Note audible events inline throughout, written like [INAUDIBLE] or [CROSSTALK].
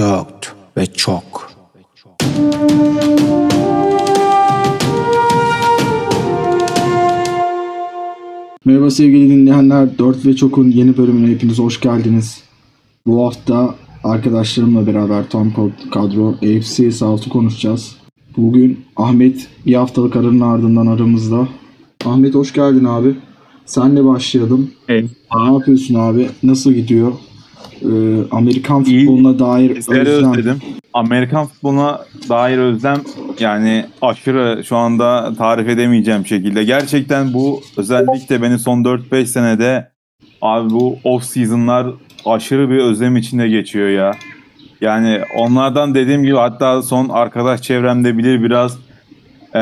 Dört ve çok. Merhaba sevgili dinleyenler. 4 ve Çok'un yeni bölümüne hepiniz hoş geldiniz. Bu hafta arkadaşlarımla beraber tam kadro AFC South'u konuşacağız. Bugün Ahmet bir haftalık aranın ardından aramızda. Ahmet hoş geldin abi. Senle başlayalım. Hey. Ne yapıyorsun abi? Nasıl gidiyor? Ee, Amerikan İyi. futboluna dair Bizleri özlem. özledim. Amerikan futboluna dair özlem yani aşırı şu anda tarif edemeyeceğim şekilde. Gerçekten bu özellikle beni son 4-5 senede abi bu off season'lar aşırı bir özlem içinde geçiyor ya. Yani onlardan dediğim gibi hatta son arkadaş çevremde bilir biraz eee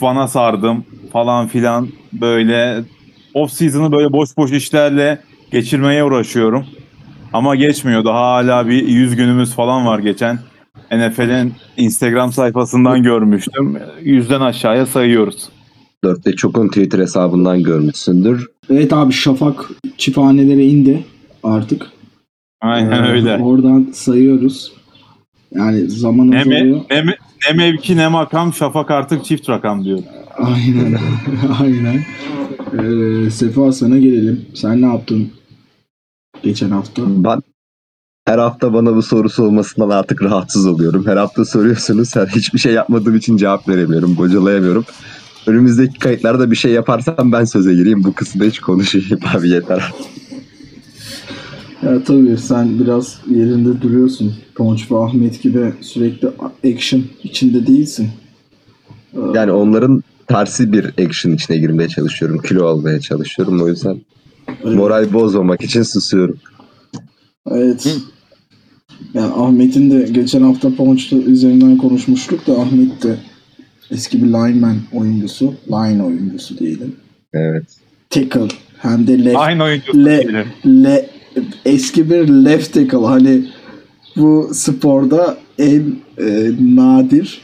F1'a sardım falan filan böyle off season'ı böyle boş boş işlerle geçirmeye uğraşıyorum. Ama geçmiyor. Daha hala bir 100 günümüz falan var geçen. NFL'in Instagram sayfasından görmüştüm. Yüzden aşağıya sayıyoruz. Dörtte çokun Twitter hesabından görmüşsündür. Evet abi Şafak çifthanelere indi artık. Aynen Ee, öyle. Oradan sayıyoruz. Yani zamanımız Ne, oluyor. ne, ne mevki ne makam Şafak artık çift rakam diyor. Aynen. [LAUGHS] Aynen. Ee, Sefa sana gelelim. Sen ne yaptın geçen hafta? Ben her hafta bana bu sorusu olmasından artık rahatsız oluyorum. Her hafta soruyorsunuz. Her hiçbir şey yapmadığım için cevap veremiyorum. Bocalayamıyorum. Önümüzdeki kayıtlarda bir şey yaparsam ben söze gireyim. Bu kısımda hiç konuşayım abi yeter. Ya tabii sen biraz yerinde duruyorsun. Ponç ve Ahmet gibi sürekli action içinde değilsin. Yani onların tersi bir action içine girmeye çalışıyorum. Kilo almaya çalışıyorum. O yüzden. Moral bozmamak için susuyorum. Evet. Yani Ahmet'in de geçen hafta Ponç'ta üzerinden konuşmuştuk da Ahmet de eski bir lineman oyuncusu. Line oyuncusu diyelim. Evet. Tackle hem de left Aynı oyuncu Le- diyelim. le, eski bir left tackle hani bu sporda en e, nadir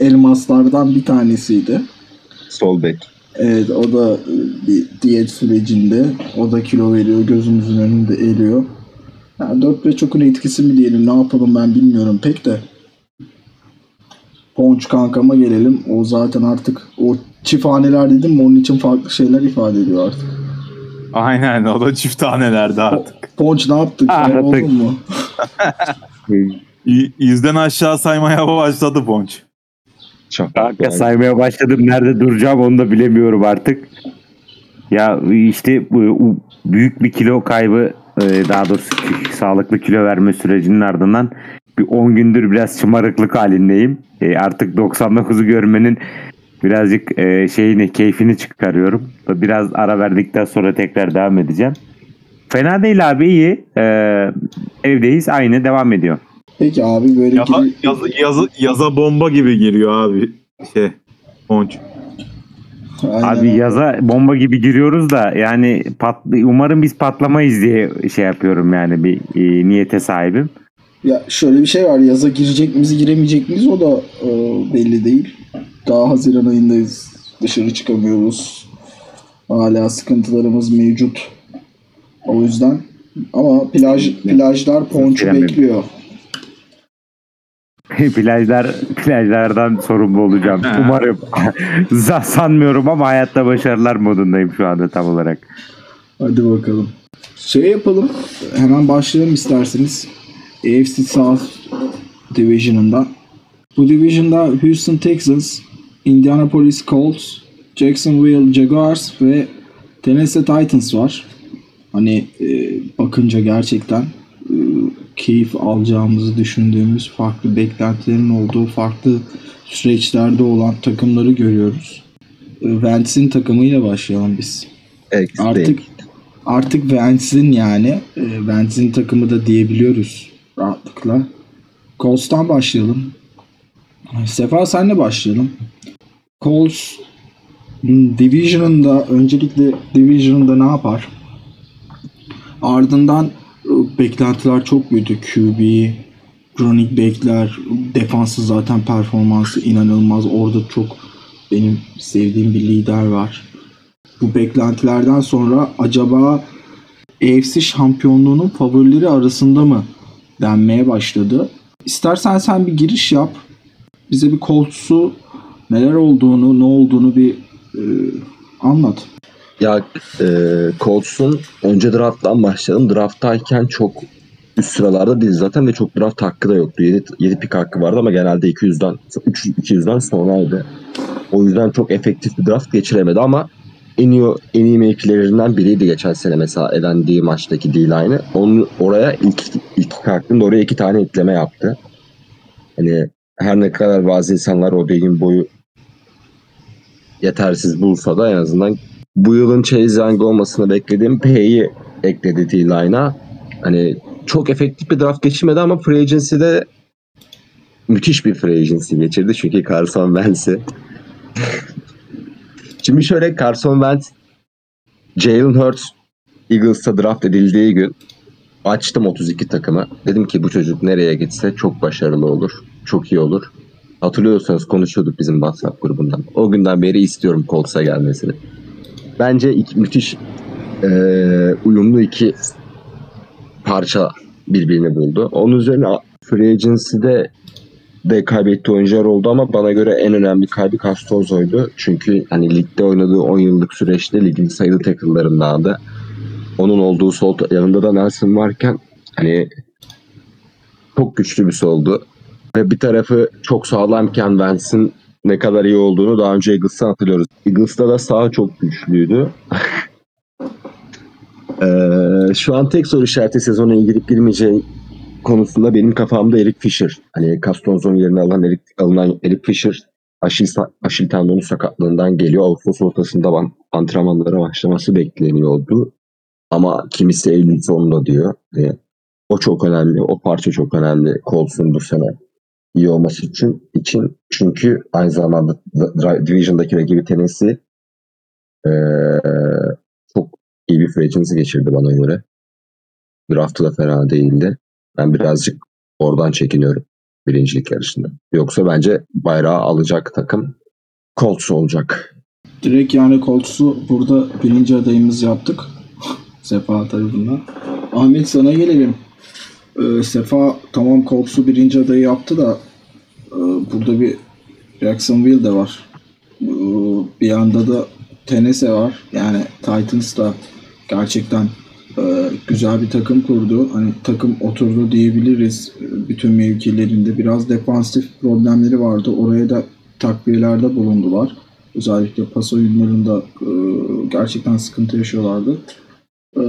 elmaslardan bir tanesiydi. Sol bek. Evet o da e, bir diyet sürecinde o da kilo veriyor gözümüzün önünde eriyor. Yani 4 ve çokun etkisi mi diyelim ne yapalım ben bilmiyorum pek de. Ponç kankama gelelim. O zaten artık o çifthaneler dedim mi onun için farklı şeyler ifade ediyor artık. Aynen o da çift tanelerde artık. Ponç ne yaptık? Artık. oldun mu? [LAUGHS] Yüzden aşağı saymaya başladı Ponç. Çok. Kanka saymaya başladım. Nerede duracağım onu da bilemiyorum artık. Ya işte bu büyük bir kilo kaybı e, daha doğrusu sağlıklı kilo verme sürecinin ardından bir 10 gündür biraz şımarıklık halindeyim. E, Artık 99'u görmenin birazcık e, şeyini keyfini çıkarıyorum. Biraz ara verdikten sonra tekrar devam edeceğim. Fena değil abi iyi. Evdeyiz aynı devam ediyor. Peki abi böyle Yaza, ki- yaza, yaza, yaza bomba gibi giriyor abi. Şey Ponç. Aynen Abi yaza bomba gibi giriyoruz da yani pat, umarım biz patlamayız diye şey yapıyorum yani bir e, niyete sahibim. Ya şöyle bir şey var. Yaza girecek miyiz, giremeyecek miyiz o da e, belli değil. Daha Haziran ayındayız. Dışarı çıkamıyoruz. Hala sıkıntılarımız mevcut. O yüzden ama plaj plajlar ponçu bekliyor. [LAUGHS] Plajlar plajlardan sorumlu olacağım. Umarım. [LAUGHS] Sanmıyorum ama hayatta başarılar modundayım şu anda tam olarak. Hadi bakalım. Şey yapalım. Hemen başlayalım isterseniz. AFC South Division'ında. Bu division'da Houston Texans, Indianapolis Colts, Jacksonville Jaguars ve Tennessee Titans var. Hani e, bakınca gerçekten keyif alacağımızı düşündüğümüz farklı beklentilerin olduğu farklı süreçlerde olan takımları görüyoruz. E, Vance'in takımıyla başlayalım biz. Ex Artık değil. artık Vance'in yani e, Vance'in takımı da diyebiliyoruz rahatlıkla. Colts'tan başlayalım. Sefa senle başlayalım. Colts hmm, Division'ında öncelikle Division'ında ne yapar? Ardından beklentiler çok büyüdü. QB, running back'ler, defansı zaten performansı inanılmaz. Orada çok benim sevdiğim bir lider var bu beklentilerden sonra acaba AFC şampiyonluğunun favorileri arasında mı denmeye başladı. İstersen sen bir giriş yap. Bize bir Colts'u neler olduğunu, ne olduğunu bir e, anlat. Ya e, Colts'un önce drafttan başlayalım. Drafttayken çok üst sıralarda değil zaten ve çok draft hakkı da yoktu. 7, 7 pik hakkı vardı ama genelde 200'den 3 200'den sonraydı. O yüzden çok efektif bir draft geçiremedi ama en iyi en iyi mevkilerinden biriydi geçen sene mesela elendiği maçtaki D-line'ı. Onu oraya ilk ilk hakkında oraya iki tane ekleme yaptı. Hani her ne kadar bazı insanlar o dediğin boyu yetersiz bulsa da en azından bu yılın Chase Young olmasını beklediğim P'yi ekledi D-line'a. Hani çok efektif bir draft geçirmedi ama free agency'de müthiş bir free agency geçirdi. Çünkü Carson Wentz'i [LAUGHS] Şimdi şöyle Carson Wentz Jalen Hurts Eagles'a draft edildiği gün açtım 32 takımı. Dedim ki bu çocuk nereye gitse çok başarılı olur. Çok iyi olur. Hatırlıyorsanız konuşuyorduk bizim WhatsApp grubundan. O günden beri istiyorum Colts'a gelmesini. Bence iki, müthiş eee, uyumlu iki parça birbirini buldu. Onun üzerine Free Agency'de de kaybettiği oyuncular oldu ama bana göre en önemli kaybı Castorzo'ydu. Çünkü hani ligde oynadığı 10 yıllık süreçte ligin sayılı tackle'larındandı. Onun olduğu sol yanında da Nelson varken hani çok güçlü bir soldu. Ve bir tarafı çok sağlamken Vance'in ne kadar iyi olduğunu daha önce Eagles'tan hatırlıyoruz. Eagles'ta da sağ çok güçlüydü. [LAUGHS] Ee, şu an tek soru işareti sezona girip girmeyeceği konusunda benim kafamda Eric Fisher. Hani Castonzo'nun yerine alan Eric, alınan Eric Fisher Aşil, Aşil tendonu sakatlığından geliyor. Ağustos ortasında ban- antrenmanlara başlaması bekleniyordu. Ama kimisi Eylül sonunda diyor. Ve o çok önemli. O parça çok önemli Colts'un bu sene iyi olması için. için. Çünkü aynı zamanda Division'daki rakibi Tennessee ee, çok iyi bir agency geçirdi bana göre. Draftı da fena değildi. Ben birazcık oradan çekiniyorum birincilik yarışında. Yoksa bence bayrağı alacak takım Colts olacak. Direkt yani Colts'u burada birinci adayımız yaptık. [LAUGHS] Sefa tarafından. Ahmet sana gelelim. Ee, Sefa tamam Colts'u birinci adayı yaptı da e, burada bir Jacksonville de var. Ee, bir yanda da Tennessee var. Yani Titans da gerçekten e, güzel bir takım kurdu. Hani takım oturdu diyebiliriz. E, Bütün mevkilerinde biraz defansif problemleri vardı. Oraya da takviyelerde bulundular. Özellikle pas oyunlarında e, gerçekten sıkıntı yaşıyorlardı. E,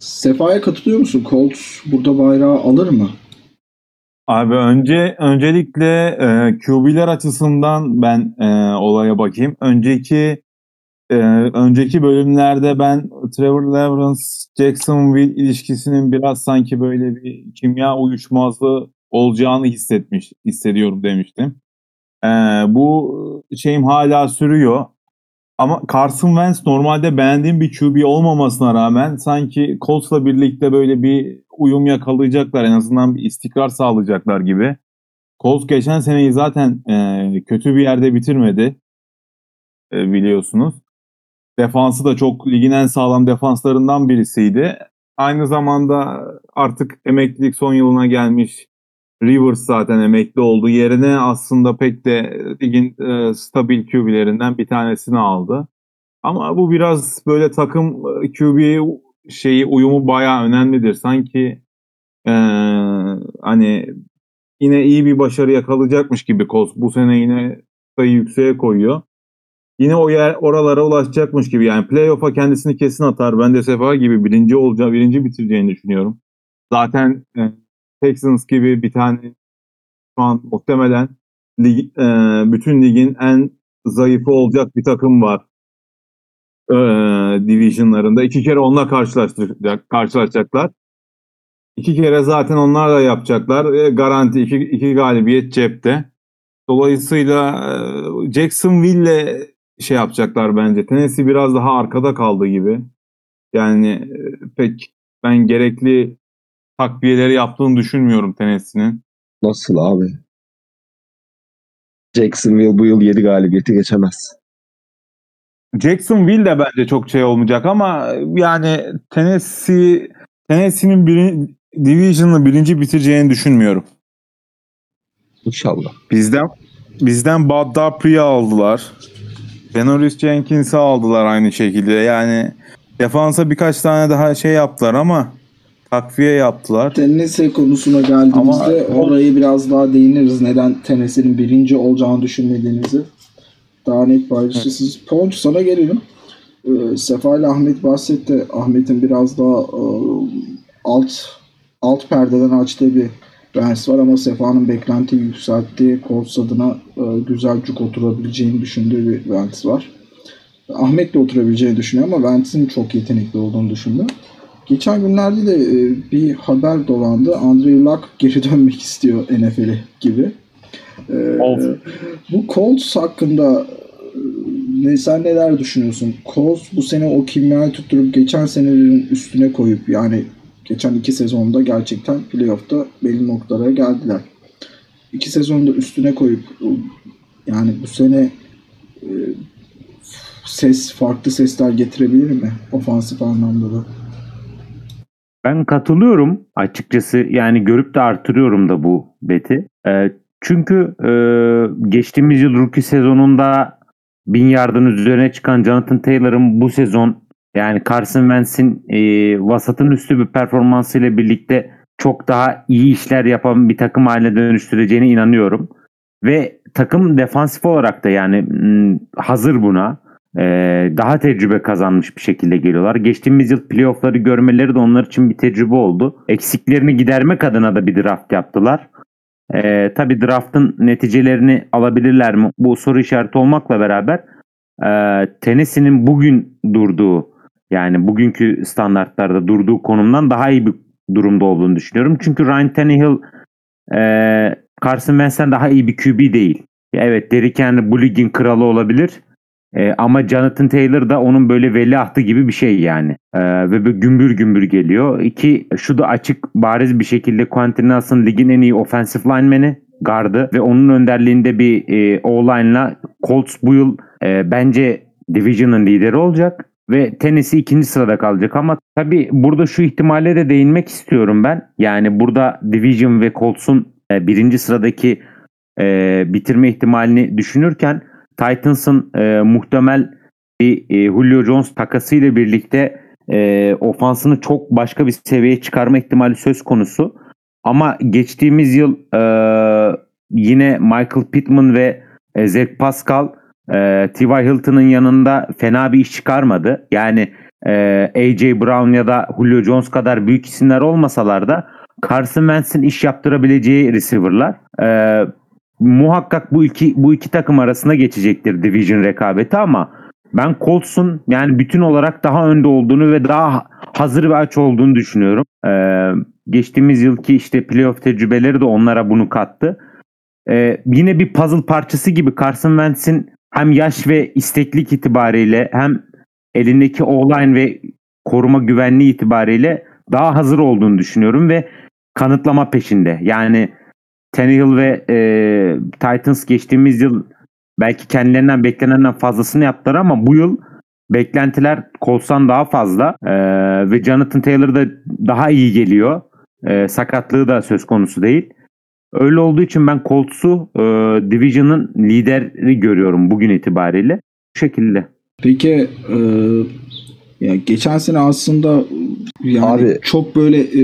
Sefa'ya katılıyor musun? Colts burada bayrağı alır mı? Abi önce öncelikle e, QB'ler açısından ben e, olaya bakayım. Önceki e, önceki bölümlerde ben Trevor Lawrence Jacksonville ilişkisinin biraz sanki böyle bir kimya uyuşmazlığı olacağını hissetmiş hissediyorum demiştim. E, bu şeyim hala sürüyor. Ama Carson Wentz normalde beğendiğim bir QB olmamasına rağmen sanki Colts'la birlikte böyle bir uyum yakalayacaklar. En azından bir istikrar sağlayacaklar gibi. Colts geçen seneyi zaten e, kötü bir yerde bitirmedi. E, biliyorsunuz. Defansı da çok ligin en sağlam defanslarından birisiydi. Aynı zamanda artık emeklilik son yılına gelmiş Rivers zaten emekli oldu. Yerine aslında pek de ligin e, stabil QB'lerinden bir tanesini aldı. Ama bu biraz böyle takım e, QB şeyi uyumu bayağı önemlidir. Sanki e, hani yine iyi bir başarı yakalayacakmış gibi Colts bu sene yine sayı yükseğe koyuyor. Yine o yer oralara ulaşacakmış gibi yani playoff'a kendisini kesin atar. Ben de Sefa gibi birinci olacağı, birinci bitireceğini düşünüyorum. Zaten e, Texans gibi bir tane şu an muhtemelen lig, e, bütün ligin en zayıfı olacak bir takım var. E, divisionlarında. iki kere onunla karşılaştıracak, karşılaşacaklar. İki kere zaten onlar da yapacaklar. E, garanti iki, iki galibiyet cepte. Dolayısıyla e, Jacksonville'le şey yapacaklar bence. Tennessee biraz daha arkada kaldı gibi. Yani e, pek ben gerekli takviyeleri yaptığını düşünmüyorum Tennessee'nin. Nasıl abi? Jacksonville bu yıl 7 galibiyeti geçemez. Jacksonville de bence çok şey olmayacak ama yani Tennessee Tennessee'nin biri, Division'ı birinci bitireceğini düşünmüyorum. İnşallah. Bizden bizden Bud Dupree'yi aldılar. Benoris Jenkins'i aldılar aynı şekilde. Yani defansa birkaç tane daha şey yaptılar ama takviye yaptılar. Tennessee konusuna geldiğimizde Ama- orayı biraz daha değiniriz. Neden Tennessee'nin birinci olacağını düşünmediğinizi. Daha net paylaşırsınız. Ponç sana gelelim. Ee, Sefa ile Ahmet bahsetti. Ahmet'in biraz daha e, alt alt perdeden açtığı bir Vance var ama Sefa'nın beklentiyi yükselttiği Colts adına e, güzel cuk oturabileceğini düşündüğü bir Vance var. Ahmet de oturabileceğini düşünüyor ama Vance'in çok yetenekli olduğunu düşündü. Geçen günlerde de e, bir haber dolandı. Andrew Luck geri [LAUGHS] dönmek istiyor NFL'e gibi. E, Of. bu Colts hakkında e, ne, sen neler düşünüyorsun? Colts bu sene o kimyayı tutturup geçen senelerin üstüne koyup yani geçen iki sezonda gerçekten playoff'ta belli noktalara geldiler. İki sezonda üstüne koyup yani bu sene e, ses farklı sesler getirebilir mi? Ofansif anlamda da. Ben katılıyorum açıkçası yani görüp de artırıyorum da bu beti. Ee, çünkü e, geçtiğimiz yıl rookie sezonunda bin yardın üzerine çıkan Jonathan Taylor'ın bu sezon yani Carson Wentz'in e, vasatın üstü bir performansıyla birlikte çok daha iyi işler yapan bir takım haline dönüştüreceğine inanıyorum. Ve takım defansif olarak da yani mm, hazır buna. Ee, daha tecrübe kazanmış bir şekilde geliyorlar. Geçtiğimiz yıl playoffları görmeleri de onlar için bir tecrübe oldu. Eksiklerini gidermek adına da bir draft yaptılar. Ee, tabii draftın neticelerini alabilirler mi? Bu soru işareti olmakla beraber e, Tennessee'nin bugün durduğu yani bugünkü standartlarda durduğu konumdan daha iyi bir durumda olduğunu düşünüyorum. Çünkü Ryan Tannehill e, Carson Wentz'ten daha iyi bir QB değil. Evet Derrick Henry bu ligin kralı olabilir. E, ama Jonathan Taylor da onun böyle veliahtı gibi bir şey yani. E, ve böyle gümbür gümbür geliyor. İki şu da açık bariz bir şekilde Quentin Nelson ligin en iyi offensive lineman'i gardı ve onun önderliğinde bir e, O-line'la Colts bu yıl e, bence Division'ın lideri olacak ve Tennessee ikinci sırada kalacak ama tabii burada şu ihtimale de değinmek istiyorum ben. Yani burada Division ve Colts'un e, birinci sıradaki e, bitirme ihtimalini düşünürken Titans'ın e, muhtemel bir e, Julio Jones takasıyla birlikte e, ofansını çok başka bir seviyeye çıkarma ihtimali söz konusu. Ama geçtiğimiz yıl e, yine Michael Pittman ve e, Zach Pascal e, T.Y. Hilton'ın yanında fena bir iş çıkarmadı. Yani e, A.J. Brown ya da Julio Jones kadar büyük isimler olmasalar da Carson Wentz'in iş yaptırabileceği receiver'lar. E, muhakkak bu iki bu iki takım arasında geçecektir division rekabeti ama ben Colts'un yani bütün olarak daha önde olduğunu ve daha hazır ve aç olduğunu düşünüyorum. Ee, geçtiğimiz yılki işte playoff tecrübeleri de onlara bunu kattı. Ee, yine bir puzzle parçası gibi Carson Wentz'in hem yaş ve isteklik itibariyle hem elindeki O-line ve koruma güvenliği itibariyle daha hazır olduğunu düşünüyorum ve kanıtlama peşinde. Yani Tannehill ve e, Titans geçtiğimiz yıl belki kendilerinden beklenenden fazlasını yaptılar ama bu yıl beklentiler Colts'tan daha fazla E, ve Jonathan Taylor da daha iyi geliyor. E, sakatlığı da söz konusu değil. Öyle olduğu için ben Colts'u e, Division'ın lideri görüyorum bugün itibariyle. Bu şekilde. Peki e, ya geçen sene aslında yani Abi- çok böyle e,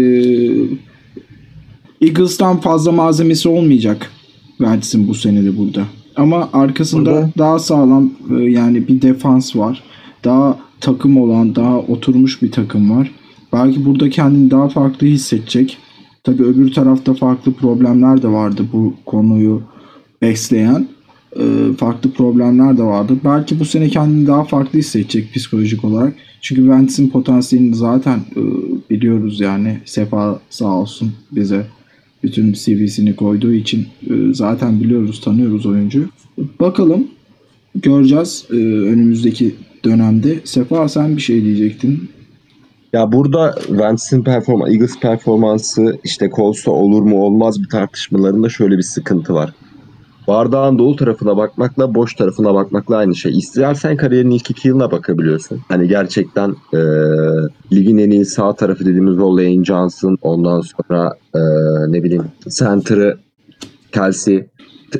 Eagles'tan fazla malzemesi olmayacak Wentz'in bu senede burada. Ama arkasında Burada- daha sağlam e, yani bir defans var. Daha takım olan, daha oturmuş bir takım var. Belki burada kendini daha farklı hissedecek. Tabii öbür tarafta farklı problemler de vardı bu konuyu besleyen. E, farklı problemler de vardı. Belki bu sene kendini daha farklı hissedecek psikolojik olarak. Çünkü Wentz'in potansiyelini zaten e, biliyoruz yani. Sefa sağ olsun bize bütün CV'sini koyduğu için e, zaten biliyoruz, tanıyoruz oyuncuyu. Bakalım göreceğiz e, önümüzdeki dönemde. Sefa sen bir şey diyecektin. Ya burada Wentz'in performansı, Eagles performansı işte Colts'ta olur mu olmaz bir tartışmalarında şöyle bir sıkıntı var. Bardağın dolu tarafına bakmakla boş tarafına bakmakla aynı şey. İstersen kariyerin ilk iki yılına bakabiliyorsun. Hani gerçekten e, ligin en iyi sağ tarafı dediğimiz Lane Johnson ondan sonra e, ne bileyim center'ı Kelsey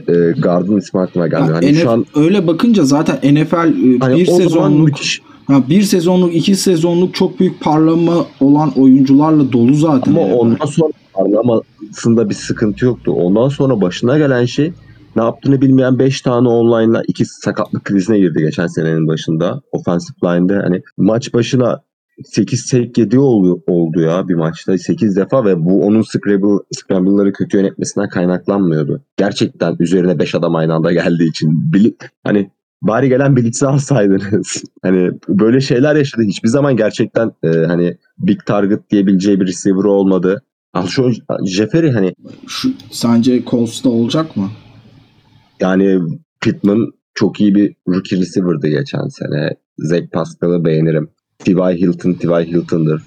e, Gard'ın ismi aklıma gelmiyor. Hani NF şu an öyle bakınca zaten NFL e, hani bir sezonluk müthiş ya bir sezonluk iki sezonluk çok büyük parlama olan oyuncularla dolu zaten. Ama NFL. ondan sonra parlamasında bir sıkıntı yoktu. Ondan sonra başına gelen şey ne yaptığını bilmeyen 5 tane online'la iki sakatlık krizine girdi geçen senenin başında. Offensive line'de hani maç başına 8 tek 7 oldu, oldu ya bir maçta 8 defa ve bu onun scramble, scramble'ları kötü yönetmesinden kaynaklanmıyordu. Gerçekten üzerine 5 adam aynı anda geldiği için bili, hani bari gelen blitz'i alsaydınız. [LAUGHS] hani böyle şeyler yaşadı. Hiçbir zaman gerçekten e, hani big target diyebileceği bir receiver olmadı. Al şu Jeffery hani Şu, sence Colts'ta olacak mı? Yani Pittman çok iyi bir rookie receiver'dı geçen sene. Zach Pascal'ı beğenirim. T.Y. Hilton, T.Y. Hilton'dır.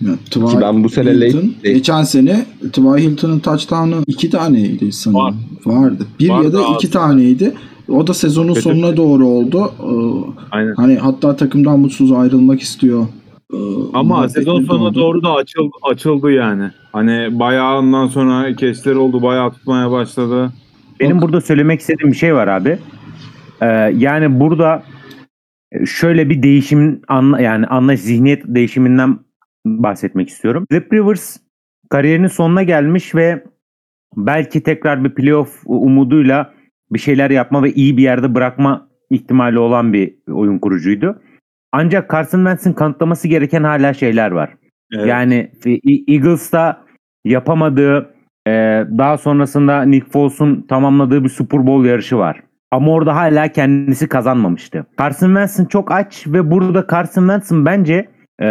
Ya, Twy Ki ben bu sene Hilton, late- geçen sene Twy Hilton'ın touchdown'ı iki taneydi sanırım. Var. Vardı. Bir Vardı ya da iki taneydi. O da sezonun Kötü. sonuna doğru oldu. Ee, Aynen. Hani hatta takımdan mutsuz ayrılmak istiyor. Ee, Ama sezon sonuna oldu. doğru da açıldı, açıldı yani. Hani bayağı ondan sonra kesleri oldu. Bayağı tutmaya başladı. Benim burada söylemek istediğim bir şey var abi. Ee, yani burada şöyle bir değişim anla, yani anlayış zihniyet değişiminden bahsetmek istiyorum. Flip Rivers kariyerinin sonuna gelmiş ve belki tekrar bir playoff umuduyla bir şeyler yapma ve iyi bir yerde bırakma ihtimali olan bir oyun kurucuydu. Ancak Carson Wentz'in kanıtlaması gereken hala şeyler var. Evet. Yani E- Eagles'ta yapamadığı e, daha sonrasında Nick Foles'un tamamladığı bir Super Bowl yarışı var. Ama orada hala kendisi kazanmamıştı. Carson Wentz'in çok aç ve burada Carson Wentz'in bence e,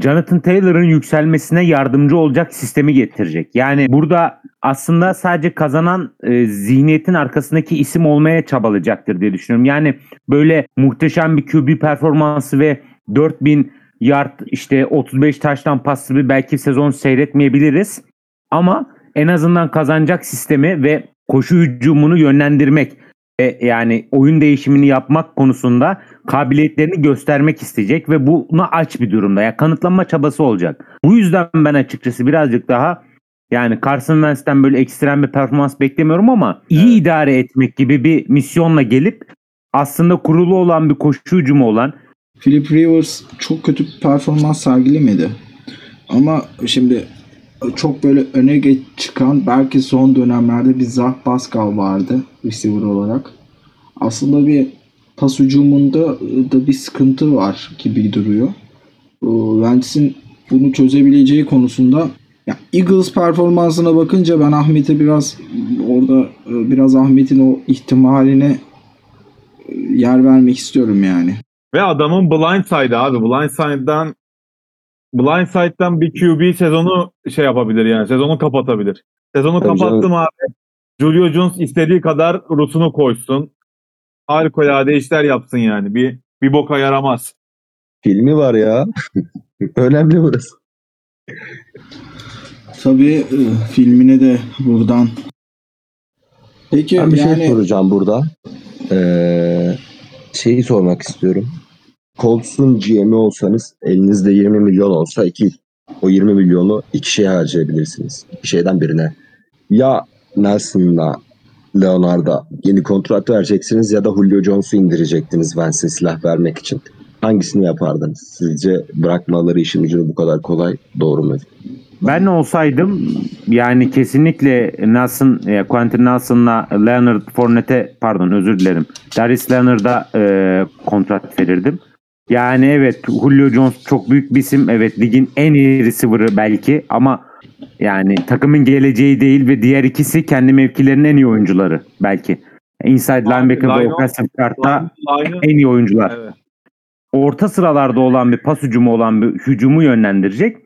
Jonathan Taylor'ın yükselmesine yardımcı olacak sistemi getirecek. Yani burada aslında sadece kazanan e, zihniyetin arkasındaki isim olmaya çabalayacaktır diye düşünüyorum. Yani böyle muhteşem bir QB performansı ve 4000 yard işte 35 taştan paslı bir belki sezon seyretmeyebiliriz. Ama en azından kazanacak sistemi ve koşu hücumunu yönlendirmek ve yani oyun değişimini yapmak konusunda kabiliyetlerini göstermek isteyecek ve buna aç bir durumda. Yani kanıtlanma çabası olacak. Bu yüzden ben açıkçası birazcık daha yani Carson Wentz'ten böyle ekstrem bir performans beklemiyorum ama iyi idare etmek gibi bir misyonla gelip aslında kurulu olan bir koşu hücumu olan Philip Rivers çok kötü bir performans sergilemedi. Ama şimdi çok böyle öne geç çıkan belki son dönemlerde bir Zach Pascal vardı receiver olarak. Aslında bir pas hücumunda da bir sıkıntı var gibi duruyor. Wentz'in bunu çözebileceği konusunda ya Eagles performansına bakınca ben Ahmet'e biraz orada e, biraz Ahmet'in o ihtimaline e, yer vermek istiyorum yani. Ve adamın blindside abi. Blindside'dan Blindside'dan bir QB sezonu şey yapabilir yani. Sezonu kapatabilir. Sezonu Tabii kapattım canım. abi. Julio Jones istediği kadar Rus'unu koysun. Harikulade işler yapsın yani. Bir bir boka yaramaz. filmi var ya. [LAUGHS] Önemli burası. Tabii e, filmine de buradan. Peki Ben bir yani şey soracağım burada. Ee, şeyi sormak istiyorum. Colts'un GM'i olsanız elinizde 20 milyon olsa iki, o 20 milyonu iki şeye harcayabilirsiniz. İki şeyden birine. Ya Nelson'la Leonard'a yeni kontrat vereceksiniz ya da Julio Jones'u indirecektiniz Vance'e silah vermek için. Hangisini yapardınız? Sizce bırakmaları işin ucunu bu kadar kolay doğru mu? Ben olsaydım yani kesinlikle Nelson, e, Quentin Nelson'la Leonard Fournette pardon özür dilerim. Darius Leonard'a e, kontrat verirdim. Yani evet Julio Jones çok büyük bir isim. Evet ligin en iyi receiver'ı belki ama yani takımın geleceği değil ve diğer ikisi kendi mevkilerinin en iyi oyuncuları belki. Inside linebacker ve offensive guard'da en iyi oyuncular Evet. orta sıralarda olan bir pas hücumu olan bir hücumu yönlendirecek.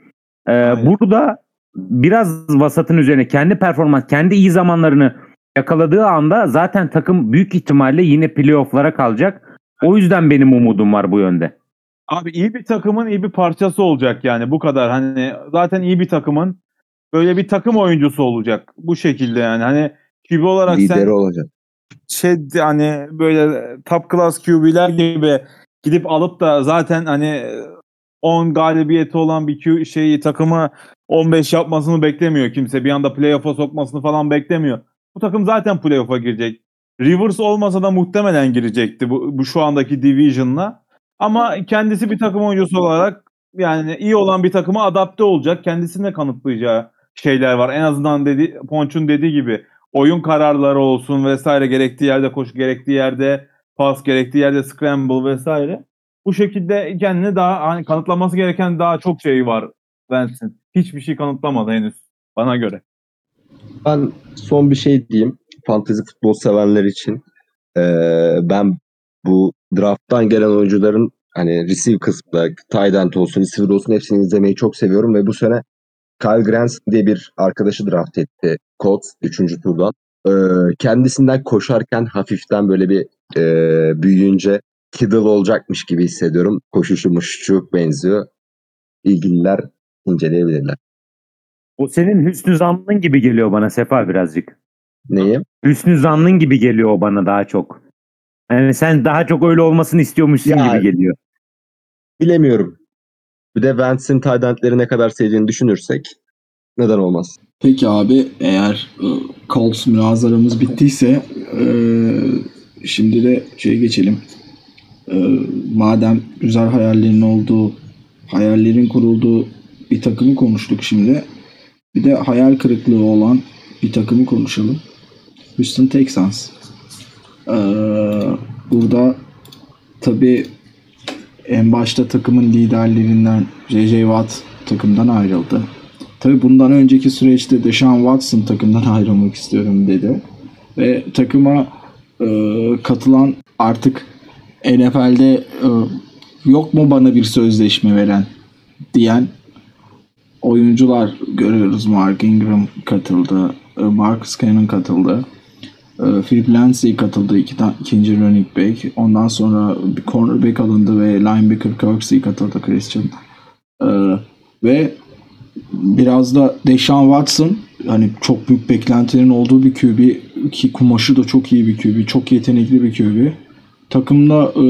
Ee, Aynen. burada biraz vasatın üzerine kendi performans, kendi iyi zamanlarını yakaladığı anda zaten takım büyük ihtimalle yine playoff'lara kalacak. O yüzden benim umudum var bu yönde. Abi iyi bir takımın iyi bir parçası olacak yani bu kadar. Hani zaten iyi bir takımın böyle bir takım oyuncusu olacak. Bu şekilde yani. Hani QB olarak Lideri sen olacak. şey hani böyle top class QB'ler gibi gidip alıp da zaten hani 10 galibiyeti olan bir Q şeyi takımı 15 yapmasını beklemiyor kimse. Bir anda playoff'a sokmasını falan beklemiyor. Bu takım zaten playoff'a girecek. Rivers olmasa da muhtemelen girecekti bu, bu şu andaki division'la. Ama kendisi bir takım oyuncusu olarak yani iyi olan bir takıma adapte olacak. Kendisine kanıtlayacağı şeyler var. En azından dedi Ponç'un dediği gibi oyun kararları olsun vesaire gerektiği yerde koşu gerektiği yerde pas gerektiği yerde scramble vesaire. Bu şekilde kendini daha hani kanıtlaması gereken daha çok şey var Vance'in. Hiçbir şey kanıtlamadı henüz bana göre. Ben son bir şey diyeyim. Fantezi futbol sevenler için. Ee, ben bu drafttan gelen oyuncuların hani receive kısmında tight end olsun, receiver olsun hepsini izlemeyi çok seviyorum ve bu sene Kyle Grant diye bir arkadaşı draft etti. Colts 3. turdan. Ee, kendisinden koşarken hafiften böyle bir e, büyüyünce Kittle olacakmış gibi hissediyorum. Koşuşu muşçu benziyor. İlgililer inceleyebilirler. O senin hüsnü zannın gibi geliyor bana Sefa birazcık. Neyi? Hüsnü zannın gibi geliyor o bana daha çok. Yani sen daha çok öyle olmasını istiyormuşsun Ya- gibi geliyor. Bilemiyorum. Bir de Vance'in tight endleri ne kadar sevdiğini düşünürsek neden olmaz? Peki abi eğer e, Colts münazaramız bittiyse e, şimdi de şeye geçelim. E, madem güzel hayallerin olduğu, hayallerin kurulduğu bir takımı konuştuk şimdi. Bir de hayal kırıklığı olan bir takımı konuşalım. Houston Texans. E, burada tabii en başta takımın liderlerinden J.J. Watt takımdan ayrıldı. Tabii bundan önceki süreçte Deshaun Watson takımdan [LAUGHS] ayrılmak istiyorum dedi. Ve takıma e, katılan artık NFL'de e, yok mu bana bir sözleşme veren diyen oyuncular görüyoruz. Mark Ingram katıldı. e, Marcus Cannon katıldı. E, Philip Lindsay katıldı. iki ikinci running back. Ondan sonra bir cornerback alındı ve linebacker Kirksey katıldı Christian. E, ve biraz da Deshaun Watson hani çok büyük beklentilerin olduğu bir QB ki kumaşı da çok iyi bir QB, çok yetenekli bir QB. Takımla e,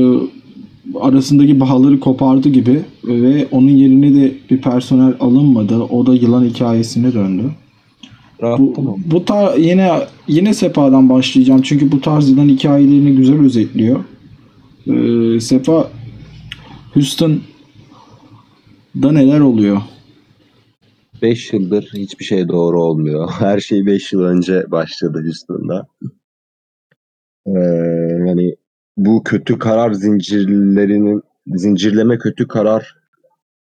arasındaki bağları kopardı gibi ve onun yerine de bir personel alınmadı. O da yılan hikayesine döndü. Bu, bu tar yine yine Sepa'dan başlayacağım çünkü bu tarz yılan hikayelerini güzel özetliyor. Ee, Sepa Houston'da neler oluyor? 5 yıldır hiçbir şey doğru olmuyor. [LAUGHS] Her şey 5 yıl önce başladı Houston'da. Ee, yani bu kötü karar zincirlerinin zincirleme kötü karar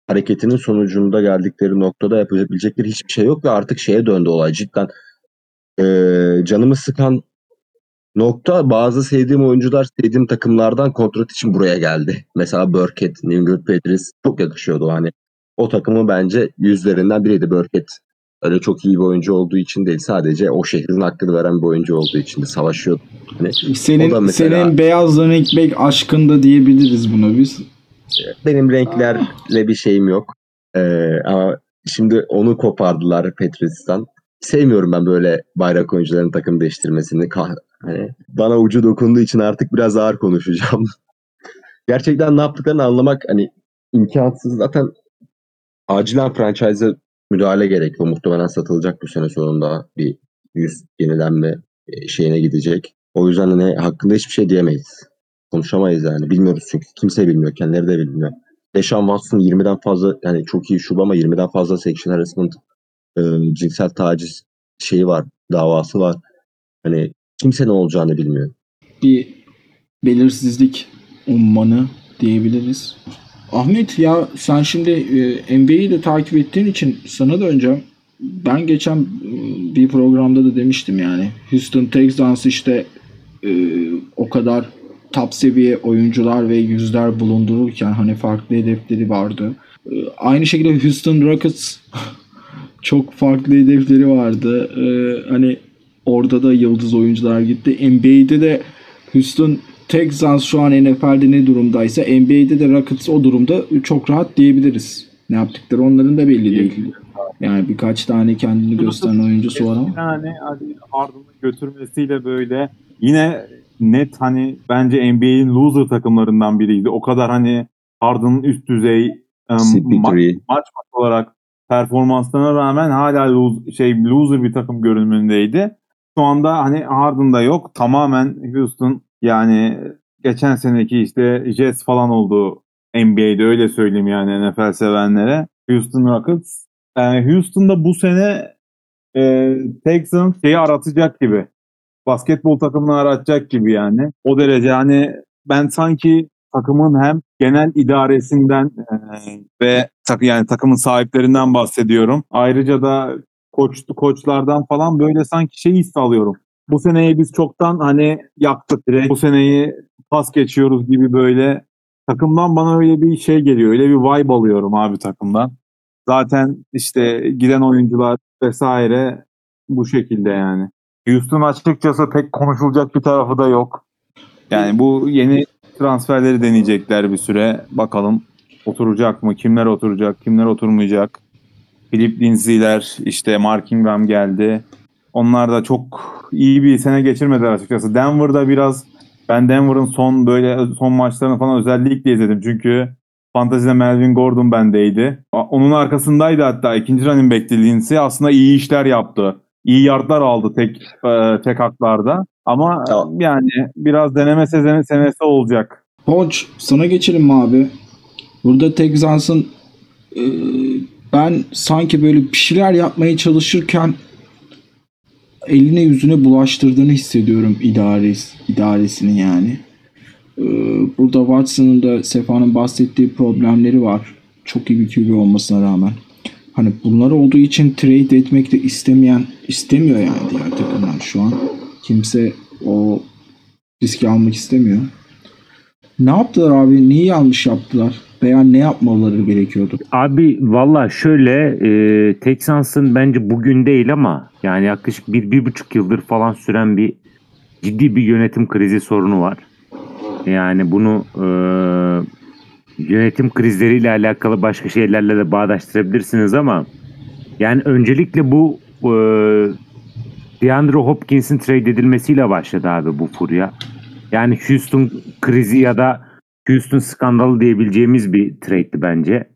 hareketinin sonucunda geldikleri noktada yapabilecekleri hiçbir şey yok ve artık şeye döndü olay cidden ee, canımı sıkan nokta bazı sevdiğim oyuncular sevdiğim takımlardan kontrat için buraya geldi. Mesela Burkett, New England Patriots çok yakışıyordu hani. O takımın bence yüzlerinden biriydi Burkett. Öyle çok iyi bir oyuncu olduğu için değil sadece o şehrin hakkını veren bir oyuncu olduğu için de savaşıyordu. Hani Senin mesela- senin beyaz running back aşkında diyebiliriz buna biz. Benim renklerle bir şeyim yok. Ee, ama şimdi onu kopardılar Patriots'tan. Sevmiyorum ben böyle bayrak oyuncuların takım değiştirmesini. Kah- hani bana ucu dokunduğu için artık biraz ağır konuşacağım. [LAUGHS] Gerçekten ne yaptıklarını anlamak hani imkansız. Zaten acilen franchise'a müdahale gerekiyor. Muhtemelen satılacak bu sene sonunda bir yüz yenilenme e, şeyine gidecek. O yüzden hani hakkında hiçbir şey diyemeyiz. Konuşamayız yani. Bilmiyoruz çünkü. Kimse bilmiyor. Kendileri de bilmiyor. Deshaun Watson 20'den fazla yani çok iyi şube ama 20'den fazla sexual harassment e, cinsel taciz şeyi var. Davası var. Hani kimse ne olacağını bilmiyor. bir belirsizlik ummanı diyebiliriz. Ahmet ya sen şimdi e, NBA'yi de takip ettiğin için sana döneceğim. Ben geçen e, bir programda da demiştim yani. Houston Texans işte e, o kadar top seviye oyuncular ve yüzler bulundururken hani farklı hedefleri vardı. E, aynı şekilde Houston Rockets [LAUGHS] çok farklı hedefleri vardı. E, hani orada da yıldız oyuncular gitti. NBA'de de Houston Texans şu an NFL'de ne durumdaysa NBA'de de Rockets o durumda çok rahat diyebiliriz. Ne yaptıkları onların da belli değil. Yani birkaç tane kendini gösteren oyuncusu var ama. Yani hani Harden'ın götürmesiyle böyle yine net hani bence NBA'in loser takımlarından biriydi. O kadar hani Harden'ın üst düzey e, ma- CP3. maç maç olarak performanslarına rağmen hala lose, şey loser bir takım görünümündeydi. Şu anda hani Harden'da yok. Tamamen Houston yani geçen seneki işte Jazz falan oldu NBA'de öyle söyleyeyim yani NFL sevenlere. Houston Rockets. Yani Houston'da bu sene e, Texans şeyi aratacak gibi. Basketbol takımını aratacak gibi yani. O derece hani ben sanki takımın hem genel idaresinden e, ve tak, yani takımın sahiplerinden bahsediyorum. Ayrıca da koç koçlardan falan böyle sanki şey his alıyorum. Bu seneyi biz çoktan hani yaktık direkt. Bu seneyi pas geçiyoruz gibi böyle takımdan bana öyle bir şey geliyor. Öyle bir vibe alıyorum abi takımdan. Zaten işte giden oyuncular vesaire bu şekilde yani. Houston açıkçası pek konuşulacak bir tarafı da yok. Yani bu yeni transferleri deneyecekler bir süre. Bakalım oturacak mı? Kimler oturacak? Kimler oturmayacak? Philip Lindsay'ler işte Mark Ingram geldi. Onlar da çok iyi bir sene geçirmediler açıkçası. Denver'da biraz ben Denver'ın son böyle son maçlarını falan özellikle izledim. Çünkü Fantasy'de Melvin Gordon bendeydi. Onun arkasındaydı hatta ikinci running back'ti Lindsay. Aslında iyi işler yaptı. İyi yardlar aldı tek e, tek haklarda. Ama Ya. yani biraz deneme sezeni senesi olacak. Hoç sana geçelim abi? Burada Texans'ın e, ben sanki böyle bir şeyler yapmaya çalışırken eline yüzüne bulaştırdığını hissediyorum idares, idaresinin yani. E, burada Watson'ın da Sefa'nın bahsettiği problemleri var. Çok iyi bir QB olmasına rağmen. Hani bunlar olduğu için trade etmek de istemeyen istemiyor yani diğer takımlar şu an. Kimse o riski almak istemiyor. Ne yaptılar abi? Neyi yanlış yaptılar? Veya ne yapmaları gerekiyordu? Abi valla şöyle e, Texans'ın bence bugün değil ama yani yaklaşık bir, bir buçuk yıldır falan süren bir ciddi bir yönetim krizi sorunu var. Yani bunu e, yönetim krizleriyle alakalı başka şeylerle de bağdaştırabilirsiniz ama yani öncelikle bu e, DeAndre Hopkins'in trade edilmesiyle başladı abi bu furya. Yani Houston krizi ya da Houston skandalı diyebileceğimiz bir trade'ti bence.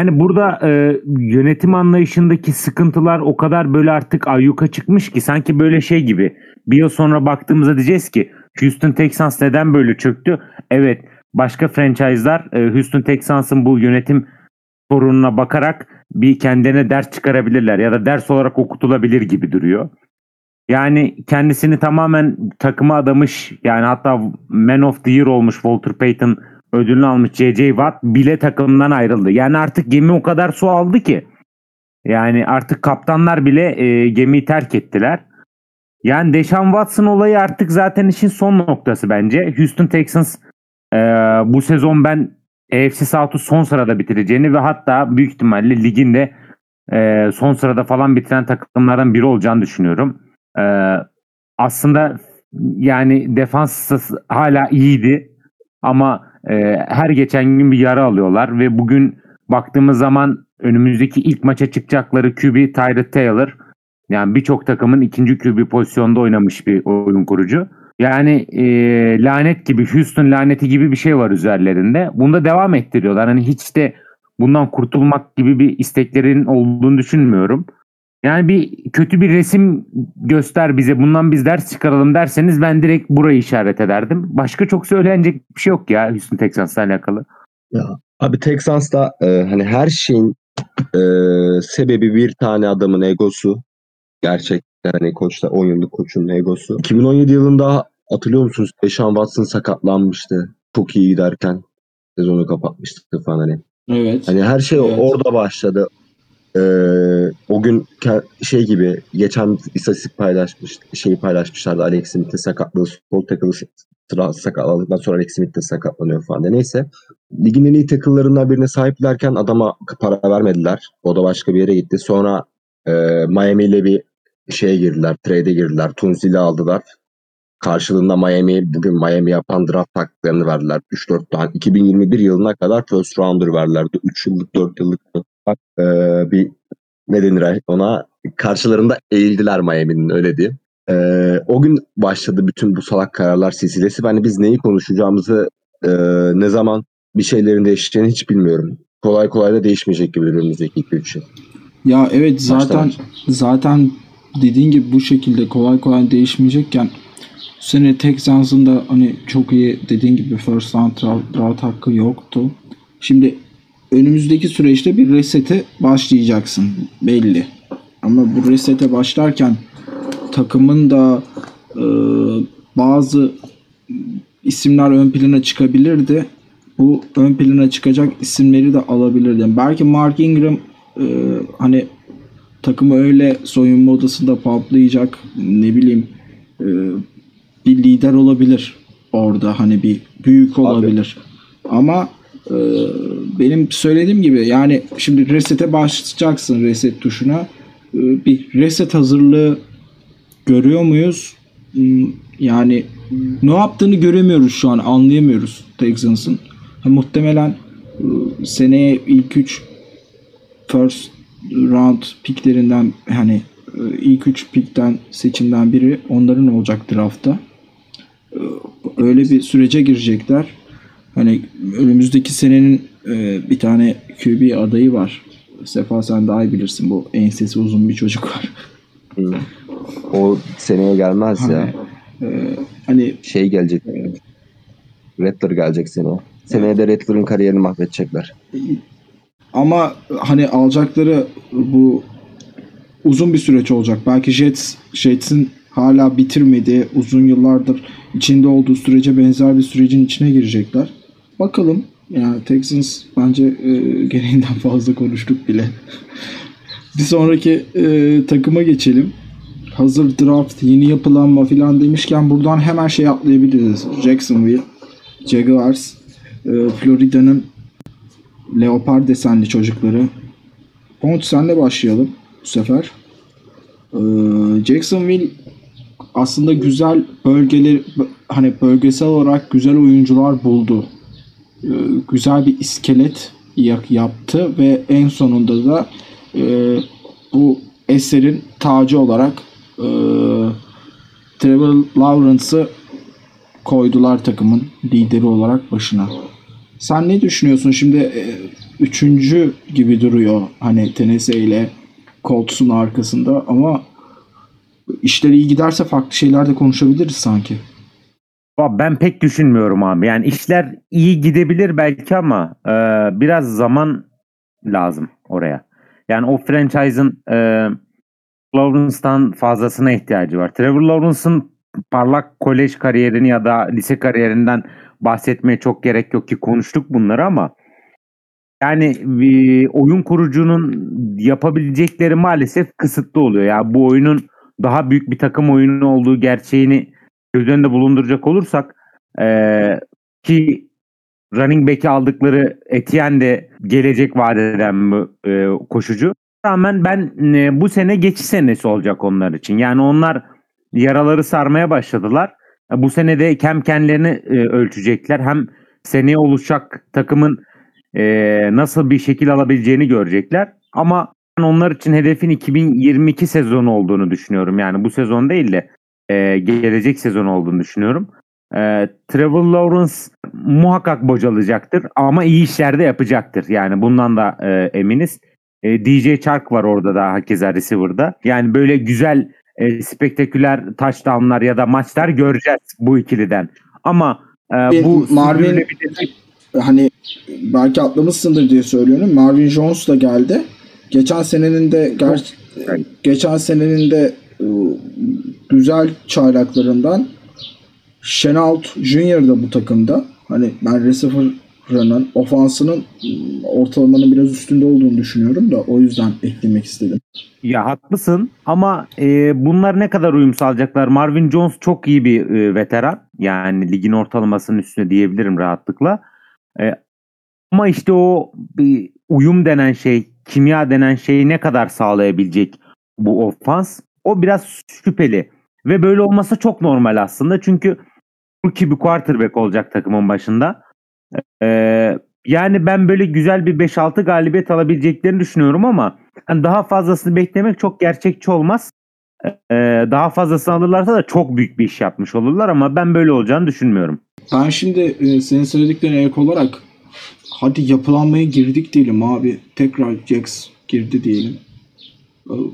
Yani burada e, yönetim anlayışındaki sıkıntılar o kadar böyle artık ayyuka çıkmış ki sanki böyle şey gibi. Bir yıl sonra baktığımızda diyeceğiz ki Houston Texans neden böyle çöktü? Evet başka franchise'lar e, Houston Texans'ın bu yönetim sorununa bakarak bir kendine ders çıkarabilirler ya da ders olarak okutulabilir gibi duruyor. Yani kendisini tamamen takıma adamış yani hatta Man of the Year olmuş Walter Payton ödülünü almış J.J. Watt bile takımdan ayrıldı. Yani artık gemi o kadar su aldı ki. Yani artık kaptanlar bile e, gemiyi terk ettiler. Yani Deshaun Watson olayı artık zaten işin son noktası bence. Houston Texans e, bu sezon ben AFC South'u son sırada bitireceğini ve hatta büyük ihtimalle liginde e, son sırada falan bitiren takımlardan biri olacağını düşünüyorum. E, aslında yani defans hala iyiydi ama e, her geçen gün bir yara alıyorlar ve bugün baktığımız zaman önümüzdeki ilk maça çıkacakları QB Tyrod Taylor. Yani birçok takımın ikinci QB pozisyonda oynamış bir oyun kurucu. Yani e, lanet gibi Houston laneti gibi bir şey var üzerlerinde. Bunda devam ettiriyorlar. Hani hiç de bundan kurtulmak gibi bir isteklerin olduğunu düşünmüyorum. Yani bir kötü bir resim göster bize bundan biz ders çıkaralım derseniz ben direkt burayı işaret ederdim. Başka çok söylenecek bir şey yok ya Houston Texans'la alakalı. Abi Texans'ta e, hani her şeyin e, sebebi bir tane adamın egosu. Gerçekten hani koçta 10 yıllık koçun egosu. 2017 yılında hatırlıyor musunuz? Deshaun Watson sakatlanmıştı. Çok iyi giderken sezonu kapatmıştı falan hani. Evet. Hani her şey Evet. orada başladı. Ee, o gün şey gibi geçen istatistik paylaşmış şeyi paylaşmışlardı Alex Smith'in sakatlığı sol tackle'ı sıra sakatladıktan sonra Alex Smith de sakatlanıyor falan diye. Neyse. Ligin en iyi tackle'larından birine sahiplerken adama para vermediler. O da başka bir yere gitti. Sonra e, Miami ile bir şeye girdiler. Trade'e girdiler. Tunzil'i aldılar. Karşılığında Miami bugün Miami yapan draft haklarını verdiler. 3-4 tane. 2021 yılına kadar first rounder verdilerdi. 3 yıllık 4 yıllık bak, e, bir ne denir ona karşılarında eğildiler Miami'nin öyle diyeyim. Ee, o gün başladı bütün bu salak kararlar silsilesi. Ben de biz neyi konuşacağımızı e, ne zaman bir şeylerin değişeceğini hiç bilmiyorum. Kolay kolay da değişmeyecek gibi önümüzdeki 2-3 yıl. Ya evet zaten zaten dediğin gibi bu şekilde kolay kolay değişmeyecekken bu sene Texans'ın da hani çok iyi dediğin gibi first round draft, hakkı yoktu. Şimdi önümüzdeki süreçte bir resete başlayacaksın belli. Ama bu resete başlarken takımın da e, bazı isimler ön plana çıkabilirdi. Bu ön plana çıkacak isimleri de alabilirdi. Belki Mark Ingram e, hani takımı öyle soyunma odasında pamplayacak ne bileyim e, bir lider olabilir orada hani bir büyük olabilir. Ama e, benim söylediğim gibi yani şimdi resete başlayacaksın reset tuşuna. E, bir reset hazırlığı görüyor muyuz? Hmm, Yani ne yaptığını göremiyoruz şu an anlayamıyoruz Texans'ın. Muhtemelen e, seneye ilk 3 first round picklerinden hani e, ilk 3 pickten seçimden biri onların olacak draftta. E, Öyle bir sürece girecekler. Hani önümüzdeki senenin e, bir tane QB adayı var. Sefa sen daha iyi bilirsin bu ensesi uzun bir çocuk var. O seneye gelmez Hani, ya. e, hani Şey gelecek. Rattler gelecek seneye. Seneye de Rattler'ın kariyerini mahvedecekler. Ama hani alacakları bu uzun bir süreç olacak. Belki Jets Jets'in hala bitirmediği uzun yıllardır içinde olduğu sürece benzer bir sürecin içine girecekler. Bakalım. Yani Texans bence e, gereğinden fazla konuştuk bile. [LAUGHS] bir sonraki e, takıma geçelim. Hazır draft, yeni yapılanma falan demişken buradan hemen şey atlayabiliriz. Jacksonville, Jaguars, e, Florida'nın leopar desenli çocukları. Pont senle başlayalım bu sefer. Ee, Jacksonville aslında güzel bölgeler hani bölgesel olarak güzel oyuncular buldu. Ee, güzel bir iskelet ya- yaptı ve en sonunda da e, bu eserin tacı olarak e, Trevor Lawrence'ı koydular takımın lideri olarak başına. Sen ne düşünüyorsun? Şimdi e, üçüncü gibi duruyor hani Tennessee ile Colts'un arkasında ama işleri iyi giderse farklı şeyler de konuşabiliriz sanki. Ben pek düşünmüyorum abi. Yani işler iyi gidebilir belki ama e, biraz zaman lazım oraya. Yani o franchise'ın e, Lawrence'dan fazlasına ihtiyacı var. Trevor Lawrence'ın parlak kolej kariyerini ya da lise kariyerinden bahsetmeye çok gerek yok ki konuştuk bunları ama yani e, oyun kurucunun yapabilecekleri maalesef kısıtlı oluyor. Ya bu oyunun daha büyük bir takım oyunu olduğu gerçeğini göz önünde bulunduracak olursak eee, ki running back'i aldıkları Etienne de gelecek vaat eden bir eee, koşucu. Rağmen ben e, bu sene geçiş senesi olacak onlar için. Yani onlar yaraları sarmaya başladılar. Bu sene de hem kendilerini e, ölçecekler hem seneye oluşacak takımın e, nasıl bir şekil alabileceğini görecekler. Ama ben onlar için hedefin 2022 sezonu olduğunu düşünüyorum. Yani bu sezon değil de e, gelecek sezon olduğunu düşünüyorum. E, Trevor Lawrence muhakkak bocalayacaktır ama iyi işler de yapacaktır. Yani bundan da e, eminiz. E, DJ Chark var orada da hakeza receiver'da. Yani böyle güzel e, spektaküler touchdownlar ya da maçlar göreceğiz bu ikiliden. Ama e, bu Marvin- sürdürülebilir- Hani belki atlamışsındır diye söylüyorum. Marvin Jones da geldi. Geçen senenin de ger- Evet. geçen senenin de e, güzel çaylaklarından Chenault Junior da bu takımda. Hani ben receiver'ının ofansının ortalamanın biraz üstünde olduğunu düşünüyorum da o yüzden eklemek istedim. Ya haklısın ama e, bunlar ne kadar uyum sağlayacaklar? Marvin Jones çok iyi bir e, veteran. Yani ligin ortalamasının üstüne diyebilirim rahatlıkla. E, ama işte o bir uyum denen şey, kimya denen şeyi ne kadar sağlayabilecek bu ofans? O biraz şüpheli. Ve böyle olması çok normal aslında. Çünkü rookie bir quarterback olacak takımın başında. E, yani ben böyle güzel bir 5-6 galibiyet alabileceklerini düşünüyorum ama yani daha fazlasını beklemek çok gerçekçi olmaz. e, daha fazlasını alırlarsa da çok büyük bir iş yapmış olurlar ama ben böyle olacağını düşünmüyorum. Ben şimdi e, senin söylediklerine ek olarak hadi yapılanmaya girdik diyelim abi. Tekrar Jax girdi diyelim.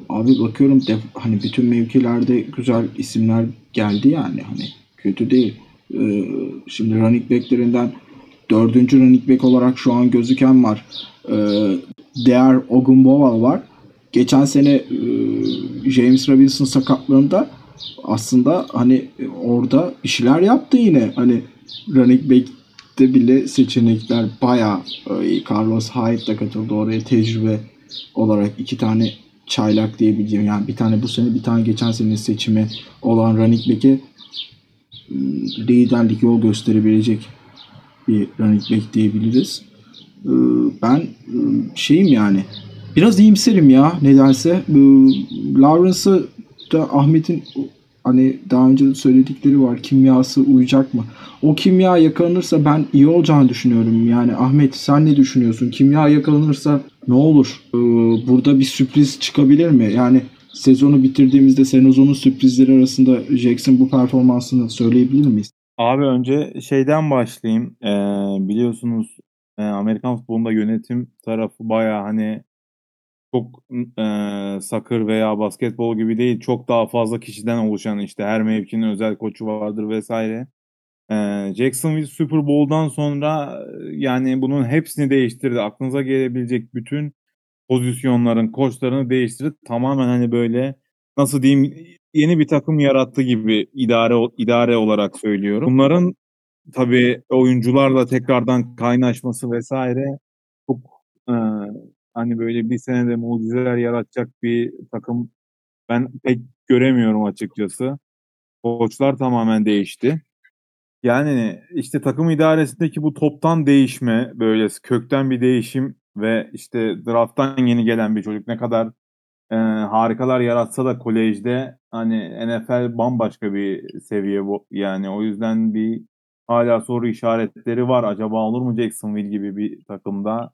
Abi bakıyorum def- hani bütün mevkilerde güzel isimler geldi yani hani kötü değil. E, şimdi running back'lerinden dördüncü running back olarak şu an gözüken var. E, Değer Ogunbowal var. Geçen sene e, James Robinson sakatlığında aslında hani orada bir şeyler yaptı yine. Hani running back'te bile seçenekler bayağı e. Carlos Hyde da katıldı oraya tecrübe olarak iki tane çaylak diyebileceğim yani bir tane bu sene bir tane geçen sene seçimi olan running back'e m, liderlik yol gösterebilecek bir running back diyebiliriz. Ee, Ben e, şeyim yani biraz iyimserim ya nedense. Ee, Lawrence'ı da Ahmet'in hani daha önce söyledikleri var. Kimyası uyacak mı? O kimya yakalanırsa ben iyi olacağını düşünüyorum. Yani Ahmet sen ne düşünüyorsun? Kimya yakalanırsa ne olur? Ee, burada bir sürpriz çıkabilir mi? Yani sezonu bitirdiğimizde sezonun sürprizleri arasında Jackson bu performansını söyleyebilir miyiz? Abi önce şeyden başlayayım. Ee, biliyorsunuz e, Amerikan futbolunda yönetim tarafı baya hani çok e, sakır veya basketbol gibi değil. Çok daha fazla kişiden oluşan işte her mevkinin özel koçu vardır vesaire. E, Jacksonville Super Bowl'dan sonra e, yani bunun hepsini değiştirdi. Aklınıza gelebilecek bütün pozisyonların, koçlarını değiştirdi. Tamamen hani böyle nasıl diyeyim yeni bir takım yarattı gibi idare idare olarak söylüyorum. Bunların tabii oyuncularla tekrardan kaynaşması vesaire çok e, hani böyle bir senede mucizeler yaratacak bir takım ben pek göremiyorum açıkçası. Koçlar tamamen değişti. Yani işte takım idaresindeki bu toptan değişme böyle kökten bir değişim ve işte drafttan yeni gelen bir çocuk ne kadar e, harikalar yaratsa da kolejde hani NFL bambaşka bir seviye bu. Yani o yüzden bir hala soru işaretleri var. Acaba olur mu Jacksonville gibi bir takımda?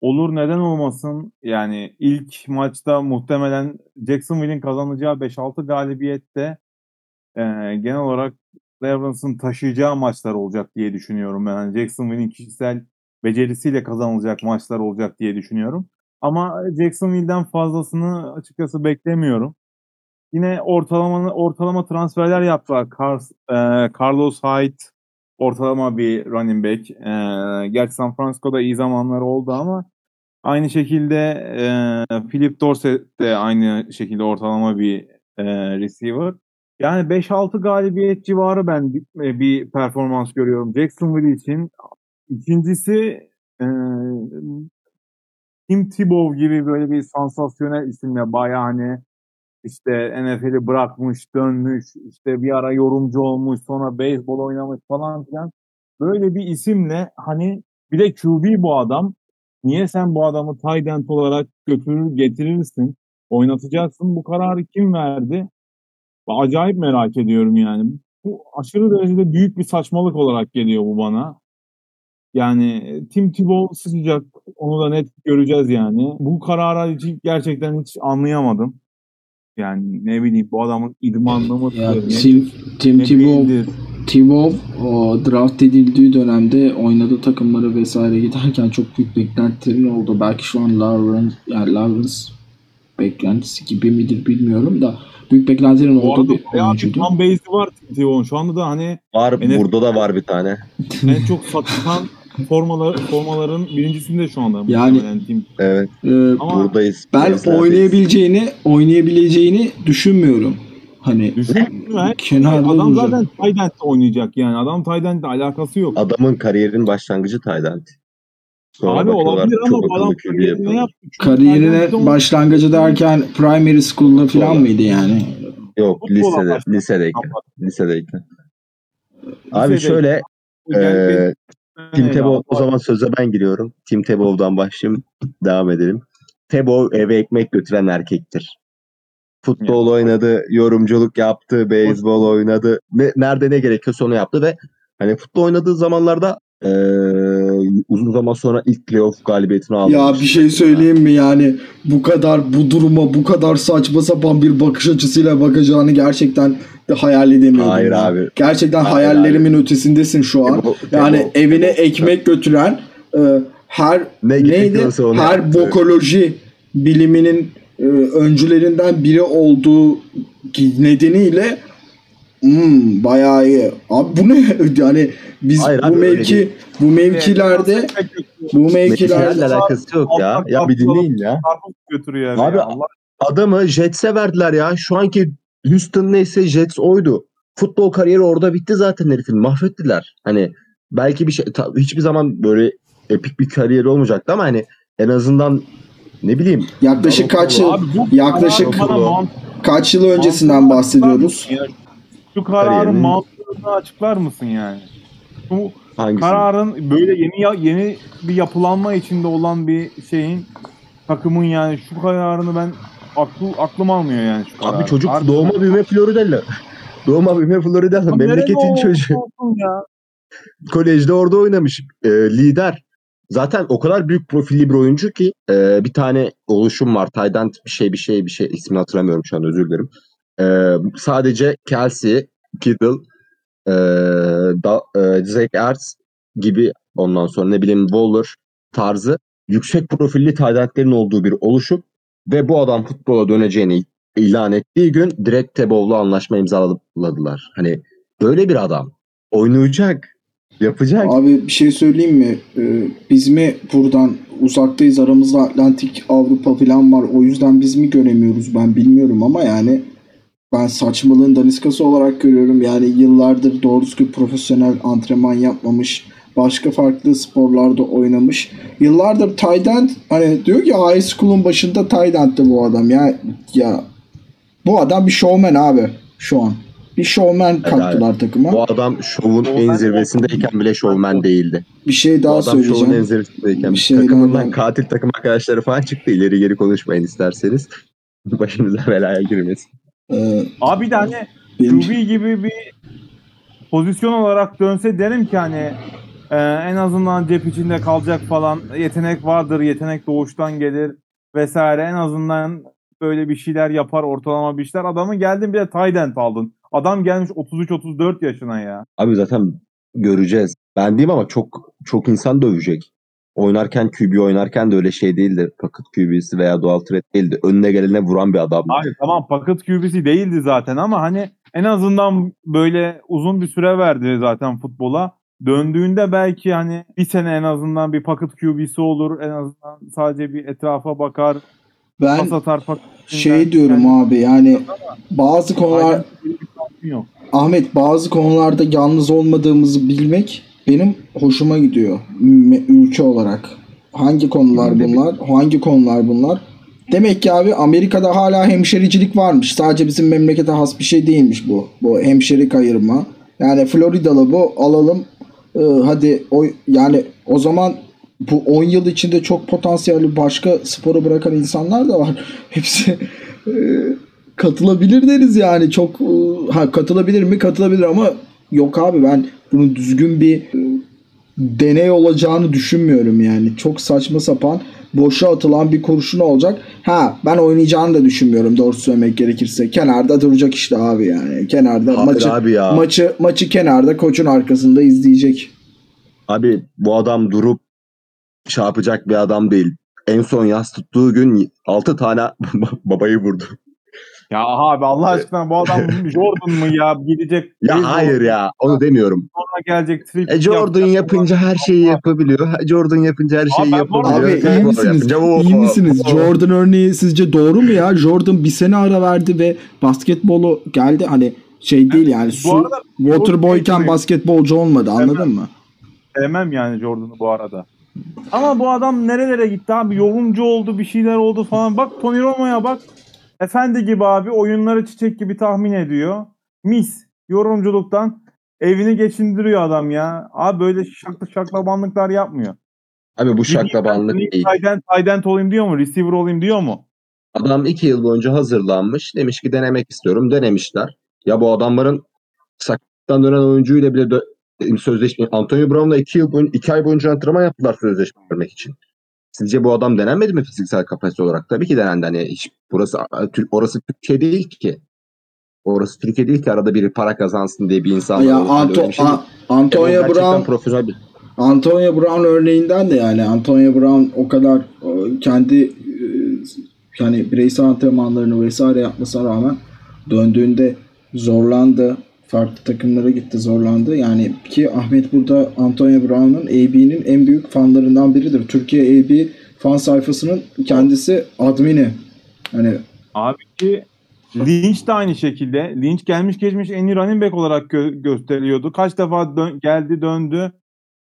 Olur neden olmasın? Yani ilk maçta muhtemelen Jacksonville'in kazanacağı 5-6 galibiyette e, genel olarak Lawrence'ın taşıyacağı maçlar olacak diye düşünüyorum. Yani Jacksonville'in kişisel becerisiyle kazanılacak maçlar olacak diye düşünüyorum. Ama Jacksonville'den fazlasını açıkçası beklemiyorum. Yine ortalama ortalama transferler yaptılar. Car- e, Carlos Hyde ortalama bir running back. E, gerçi San Francisco'da iyi zamanları oldu ama aynı şekilde e, Philip Dorsett de aynı şekilde ortalama bir e, receiver. Yani 5-6 galibiyet civarı ben bir, bir performans görüyorum Jacksonville için. İkincisi e, Tim Tebow gibi böyle bir sansasyonel isimle bayağı hani işte NFL'i bırakmış, dönmüş, işte bir ara yorumcu olmuş, sonra beyzbol oynamış falan filan. Böyle bir isimle hani bir de QB bu adam. Niye sen bu adamı tight end olarak götürür getirirsin, oynatacaksın? Bu kararı kim verdi? Acayip merak ediyorum yani. Bu aşırı derecede büyük bir saçmalık olarak geliyor bu bana. Yani Tim Tebow sıcak. Onu da net göreceğiz yani. Bu karara gerçekten hiç anlayamadım. Yani ne bileyim bu adamın idmanlı mı? Ya ne- Tim, Tim ne Tebow? Tebow o draft edildiği dönemde oynadığı takımlara vesaire giderken çok büyük beklentilerin oldu. Belki şu an Lawrence, yani Lawrence beklentisi gibi midir bilmiyorum da büyük beklentilerin Bu olduğu bir oyuncuydu. fan base'i var Tim Tebow'un. Şu anda da hani Var NFL burada da var bir tane. [LAUGHS] en çok satılan formalar, formaların birincisinde şu anda. Yani- Tim. Evet Ee, Ama buradayız. ben oynayabileceğini oynayabileceğini düşünmüyorum. Hani düşünme. kenarda Adam duracak. zaten end'de oynayacak yani. Adam end'le alakası yok. Adamın kariyerinin başlangıcı Tayland. Sonra Abi olabilir ama çok adam kariyerine yaptı? Kariyerine başlangıcı derken primary school'da falan mıydı yani? Yok lisede, lisedeyken. Lisedeyken. Abi Lisedeyken. şöyle Yani eee Tim Evet, Tebow o zaman söze ben giriyorum. Tim Tebow'dan başlayayım. Devam edelim. Tebow eve ekmek götüren erkektir. Futbol oynadı, yorumculuk yaptı, beyzbol oynadı. Ne, nerede ne gerekiyorsa onu yaptı ve hani futbol oynadığı zamanlarda Ee, uzun zaman sonra ilk playoff galibiyetini aldı. Ya bir şey söyleyeyim mi yani bu kadar bu duruma bu kadar saçma sapan bir bakış açısıyla bakacağını gerçekten hayal edemiyorum. Hayır ya. abi. Gerçekten Hayır hayallerimin ötesindesin şu an. Tebo- Yani Tebo- evine ekmek götüren e, her Ne neydi? Her yaptı. bokoloji biliminin e, öncülerinden biri olduğu nedeniyle hmm, bayağı iyi. Abi bu ne? [LAUGHS] Yani biz Hayır bu abi, öyle mevki değil. bu mevkilerde bu Mevkilerle mevkilerde alakası yok ya. Ya bir dinleyin ya. Götürüyor eve Abi, ya. Allah Adamı Jets'e verdiler ya. Şu anki Houston neyse Jets oydu. Futbol kariyeri orada bitti zaten herifin. Mahvettiler. Hani belki bir şey ta- hiçbir zaman böyle epik bir kariyeri olmayacaktı ama hani en azından ne bileyim yaklaşık kaç yıl Abi bu yaklaşık bana kaç yıl öncesinden bahsediyoruz? Ya Şu kararın mantığını açıklar mısın yani? Bu hangisi? kararın böyle yeni ya- yeni bir yapılanma içinde olan bir şeyin takımın yani şu kararını ben aklı aklım almıyor yani şu kararı. Abi çocuk Harbi- doğma büyüme Florida'lı. [LAUGHS] doğma büyüme Florida'lı. Abi nereye Memleketin olursa çocuğu. olsun ya. [LAUGHS] Kolejde orada oynamış. E, lider. Zaten o kadar büyük profilli bir oyuncu ki e, bir tane oluşum var. Tydent bir şey bir şey bir şey ismini hatırlamıyorum şu an özür dilerim. E, sadece Kelsey, Kittle, e, da, e, Zach Ertz gibi ondan sonra ne bileyim Waller tarzı yüksek profilli Tydentlerin olduğu bir oluşum ve bu adam futbola döneceğini ilan ettiği gün direkt Tebow'la anlaşma imzaladılar. Hani böyle bir adam oynayacak, yapacak. Abi bir şey söyleyeyim mi? Ee, biz mi buradan uzaktayız aramızda Atlantik Avrupa falan var. O yüzden biz mi göremiyoruz ben bilmiyorum ama yani ben saçmalığın daniskası olarak görüyorum. Yani yıllardır doğru düzgün profesyonel antrenman yapmamış. Başka farklı sporlarda oynamış. Yıllardır end hani diyor ki high school'un başında end'ti bu adam. Ya ya bu adam bir showman abi şu an. Bir showman kattılar takıma. Bu adam şovun en zirvesindeyken bile şovmen değildi. Bir şey Bu daha adam şovun en söyleyeceğim. zirvesindeyken Bir şey takımından daha- katil takım arkadaşları falan çıktı. İleri geri konuşmayın isterseniz. [LAUGHS] Başınıza belaya girmesin. Ee, Abi de hani benim- QB gibi bir pozisyon olarak dönse derim ki hani e, en azından cep içinde kalacak falan yetenek vardır, yetenek doğuştan gelir vesaire en azından böyle bir şeyler yapar ortalama bir şeyler. Adamı geldin bir de end aldın. Adam gelmiş 33-34 yaşına ya. Abi zaten göreceğiz. Ben diyeyim ama çok çok insan dövecek. Oynarken QB oynarken de öyle şey değildi. Pocket QB'si veya dual threat değildi. Önüne gelene vuran bir adam. Abi tamam paket QB'si değildi zaten ama hani en azından böyle uzun bir süre verdi zaten futbola. Döndüğünde belki hani bir sene en azından bir paket QB'si olur. En azından sadece bir etrafa bakar. ben pas atar şey diyorum abi yani bazı konular. Ahmet bazı konularda yalnız olmadığımızı bilmek benim hoşuma gidiyor ülke olarak. Hangi konular bunlar? Hangi konular bunlar? Demek ki abi Amerika'da hala hemşericilik varmış. Sadece bizim memlekete has bir şey değilmiş bu. Bu hemşeri kayırma. Yani Floridalı bu alalım. Ee, hadi o yani o zaman bu 10 yıl içinde çok potansiyelli başka sporu bırakan insanlar da var. [LAUGHS] Hepsi e, katılabilir deriz yani. Çok e, ha katılabilir mi? Katılabilir ama yok abi ben bunun düzgün bir e, deney olacağını düşünmüyorum yani. Çok saçma sapan boşa atılan bir kurşun olacak. Ha ben oynayacağını da düşünmüyorum doğrusu söylemek gerekirse. Kenarda duracak işte abi yani. Kenarda Hayır maçı abi ya. maçı maçı kenarda koçun arkasında izleyecek. Abi bu adam durup yapacak bir adam değil. En son yas tuttuğu gün 6 tane [LAUGHS] babayı vurdu. Ya abi Allah aşkına bu adam [LAUGHS] Jordan mı ya? Gidecek. Ya hayır ya onu demiyorum. Sonra gelecek. trip E Jordan yapacak. yapınca her şeyi yapabiliyor. Jordan yapınca her şeyi arada- yapabiliyor. Abi iyi bu misiniz? İyi misiniz? Jordan örneği sizce doğru mu ya? Jordan bir sene ara verdi ve basketbolu geldi hani şey değil yani su arada waterboyken basketbolcu olmadı anladın mı? Sevmem yani Jordan'ı bu arada. Ama bu adam nerelere gitti abi? Yorumcu oldu, bir şeyler oldu falan. Bak Tony Romo'ya bak. Efendi gibi abi oyunları çiçek gibi tahmin ediyor. Mis. Yorumculuktan evini geçindiriyor adam ya. Abi böyle şaklı şaklabanlıklar yapmıyor. Abi bu şaklabanlık değil. Tight tight olayım diyor mu? Receiver olayım diyor mu? Adam iki yıl boyunca hazırlanmış. Demiş ki denemek istiyorum. Denemişler. Ya bu adamların sakattan dönen oyuncuyla bile dö- sözleşme Antonio Brown'la iki yıl boyunca, iki ay boyunca antrenman yaptılar sözleşme vermek için. Sizce bu adam denenmedi mi fiziksel kapasite olarak? Tabii ki denendi. Hani hiç burası orası Türkiye değil ki. Orası Türkiye değil ki arada biri para kazansın diye bir insan Ya Anto- şey. A- Antonio Gerçekten Brown profesyonel bir Antonio Brown örneğinden de yani Antonio Brown o kadar kendi e, yani bireysel antrenmanlarını vesaire yapmasına rağmen döndüğünde zorlandı. Farklı takımlara gitti zorlandı. Yani ki Ahmet burada Antonio Brown'un AB'nin en büyük fanlarından biridir. Türkiye AB fan sayfasının kendisi admini. Hani Abi ki Lynch de aynı şekilde. Lynch gelmiş geçmiş en iyi running back olarak gö- gösteriliyordu. Kaç defa dön- geldi döndü.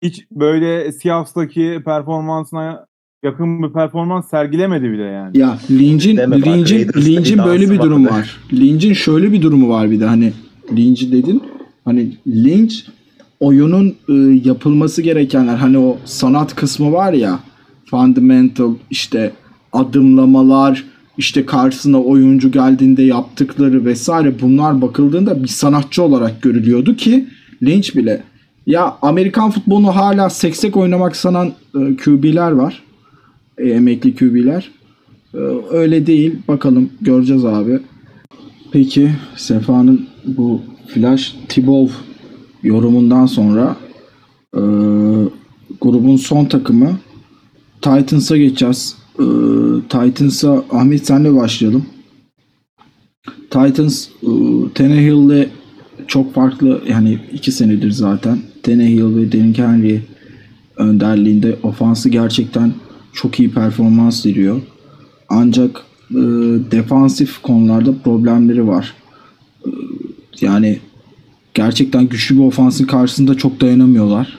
Hiç böyle Seahawks'taki performansına yakın bir performans sergilemedi bile yani. Ya Lynch'in Deme bak, Lynch'in Raiders'ta Lynch'in bir böyle bir dansı durumu vardı. var. Lynch'in şöyle bir durumu var bir de hani Lynch'i dedin. Hani Lynch oyunun e, yapılması gerekenler hani o sanat kısmı var ya fundamental işte adımlamalar işte karşısına oyuncu geldiğinde yaptıkları vesaire bunlar bakıldığında bir sanatçı olarak görülüyordu ki Lynch bile ya Amerikan futbolunu hala seksek oynamak sanan e, QB'ler var. E, emekli QB'ler. Ee, Öyle değil. Bakalım göreceğiz abi. Peki Sefa'nın bu Flash Tibov yorumundan sonra e, grubun son takımı Titans'a geçeceğiz. E, Titans'a Ahmet senle başlayalım. Titans e, Tannehill'le çok farklı yani iki senedir zaten Tannehill ve Derrick Henry önderliğinde ofansı gerçekten çok iyi performans veriyor. Ancak e, defansif konularda problemleri var. E, yani gerçekten güçlü bir ofansın karşısında çok dayanamıyorlar.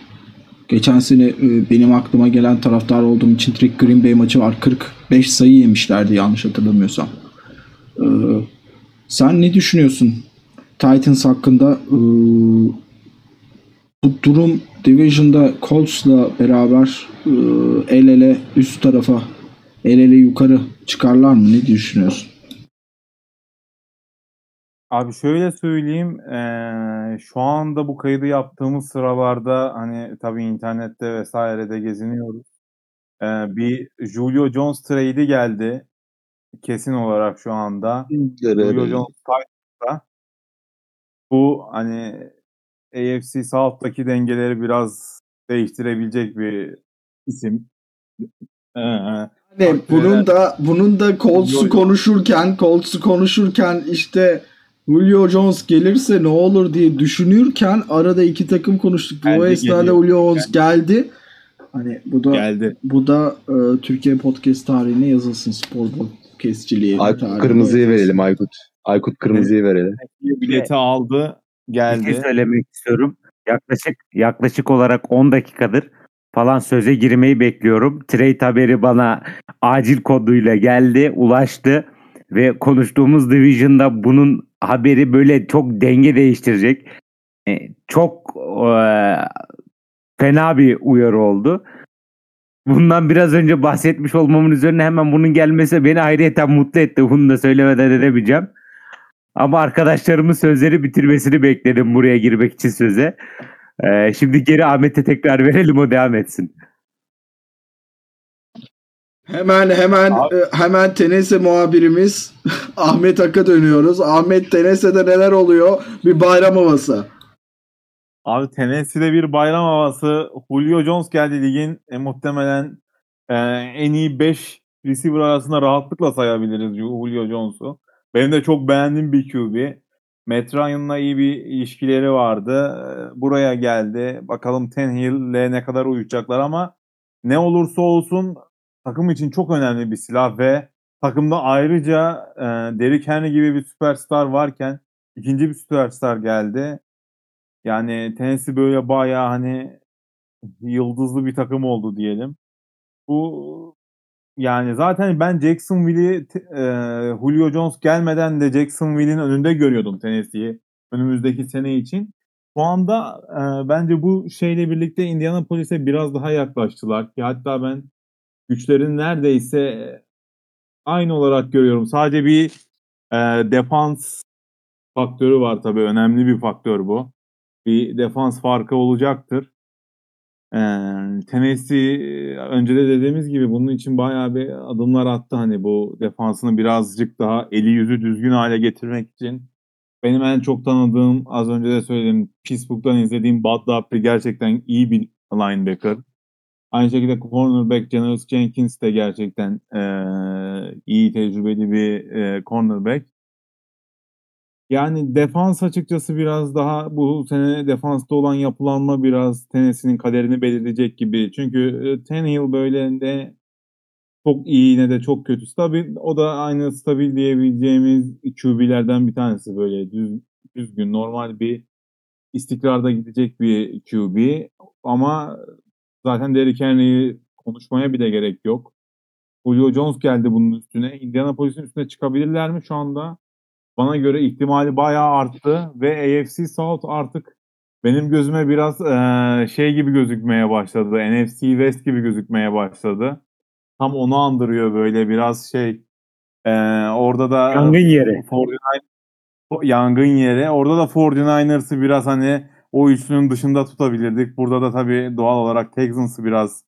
Geçen sene e, benim aklıma gelen taraftar olduğum için Trick Green Bay maçı var. 45 sayı yemişlerdi yanlış hatırlamıyorsam. E, sen ne düşünüyorsun Titans hakkında? E, bu durum Division'da Colts'la beraber el ele üst tarafa el ele yukarı çıkarlar mı? Ne düşünüyorsun? Abi şöyle söyleyeyim, eee, şu anda bu kaydı yaptığımız sıralarda hani tabii internette vesairede geziniyoruz. Eee, bir Julio Jones trade'i geldi. Kesin olarak şu anda. Julio Jones Titans'ta. Bu hani AFC South'taki dengeleri biraz değiştirebilecek bir isim. Eee, Hani Haklı, bunun da bunun da Colts'u Julio- konuşurken Colts'u konuşurken işte Julio Jones gelirse ne olur diye düşünürken arada iki takım konuştuk. Bu Geldi, esnada. Julio Jones geldi. Hani bu da geldi. bu da e, Türkiye podcast tarihine yazılsın spor podcastçiliği. Aykut Kırmızı'yı yazılsın. verelim Aykut. Aykut Kırmızı'yı verelim. Bileti aldı, Bir şey geldi. söylemek istiyorum. Yaklaşık yaklaşık olarak 10 dakikadır falan söze girmeyi bekliyorum. Trade haberi bana acil koduyla geldi, ulaştı ve konuştuğumuz Division'da bunun haberi böyle çok denge değiştirecek. E, Çok e, fena bir uyarı oldu. Bundan biraz önce bahsetmiş olmamın üzerine hemen bunun gelmesi beni ayrıyeten mutlu etti. Bunu da söylemeden edemeyeceğim. Ama arkadaşlarımın sözleri bitirmesini bekledim buraya girmek için söze. Ee, şimdi geri Ahmet'e tekrar verelim o devam etsin. Hemen hemen Abi- e, hemen Tenese muhabirimiz [LAUGHS] Ahmet Ak'a dönüyoruz. Ahmet Tenese'de neler oluyor? Bir bayram havası. Abi Tennessee'de bir bayram havası. Julio Jones geldi ligin e, muhtemelen e, en iyi 5 receiver arasında rahatlıkla sayabiliriz Julio Jones'u. Benim de çok beğendiğim bir QB. Matt Ryan'la iyi bir ilişkileri vardı. E, Buraya geldi. Bakalım Tannehill'le ne kadar uyuşacaklar ama ne olursa olsun takım için çok önemli bir silah ve takımda ayrıca e, Derrick Henry gibi bir süperstar varken ikinci bir süperstar geldi. Yani Tennessee böyle bayağı hani yıldızlı bir takım oldu diyelim. Bu yani zaten ben Jacksonville'i e, Julio Jones gelmeden de Jacksonville'in önünde görüyordum Tennessee'yi önümüzdeki sene için. Şu anda e, bence bu şeyle birlikte Indianapolis'e biraz daha yaklaştılar. Ki hatta ben güçlerini neredeyse aynı olarak görüyorum. Sadece bir e, defans faktörü var tabii. Önemli bir faktör bu. bir defans farkı olacaktır. Ee, Tennessee önce de dediğimiz gibi bunun için bayağı bir adımlar attı hani bu defansını birazcık daha eli yüzü düzgün hale getirmek için. Benim en çok tanıdığım az önce de söyledim Pittsburgh'dan izlediğim Bud Dupree gerçekten iyi bir linebacker. Aynı şekilde cornerback Janoris Jenkins de gerçekten eee, iyi tecrübeli bir eee, cornerback. Yani defans açıkçası biraz daha bu sene defansta olan yapılanma biraz Tennessee'nin kaderini belirleyecek gibi. Çünkü e, Tannehill böyle de çok iyi ne de çok kötü. Stabil, o da aynı stabil diyebileceğimiz QB'lerden bir tanesi böyle düz, düzgün normal bir istikrarda gidecek bir QB. Ama zaten Derrick Henry'i konuşmaya bile gerek yok. Julio Jones geldi bunun üstüne. Indianapolis'in üstüne çıkabilirler mi şu anda? Bana göre ihtimali bayağı arttı ve AFC South artık benim gözüme biraz eee, şey gibi gözükmeye başladı. NFC West gibi gözükmeye başladı. Tam onu andırıyor böyle biraz şey. Eee, orada da Yangın yeri. 49 yangın yeri. Orada da 49ers'ı biraz hani o üçlünün dışında tutabilirdik. Burada da tabii doğal olarak Texans'ı biraz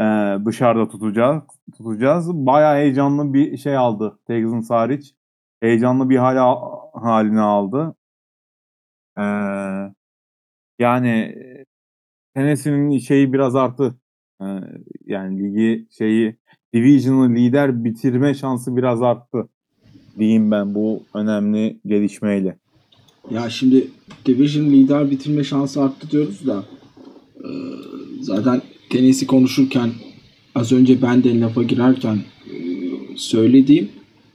eee, dışarıda tutacağız. tutacağız. Bayağı heyecanlı bir şey aldı Texans hariç. Heyecanlı bir hale haline aldı. Eee, yani Tennessee'nin şeyi biraz arttı. Eee, yani ligi şeyi Division'ı lider bitirme şansı biraz arttı. Diyeyim ben bu önemli gelişmeyle. Ya şimdi Division lider bitirme şansı arttı diyoruz da e, zaten tenisi konuşurken az önce ben de lafa girerken e, söylediğim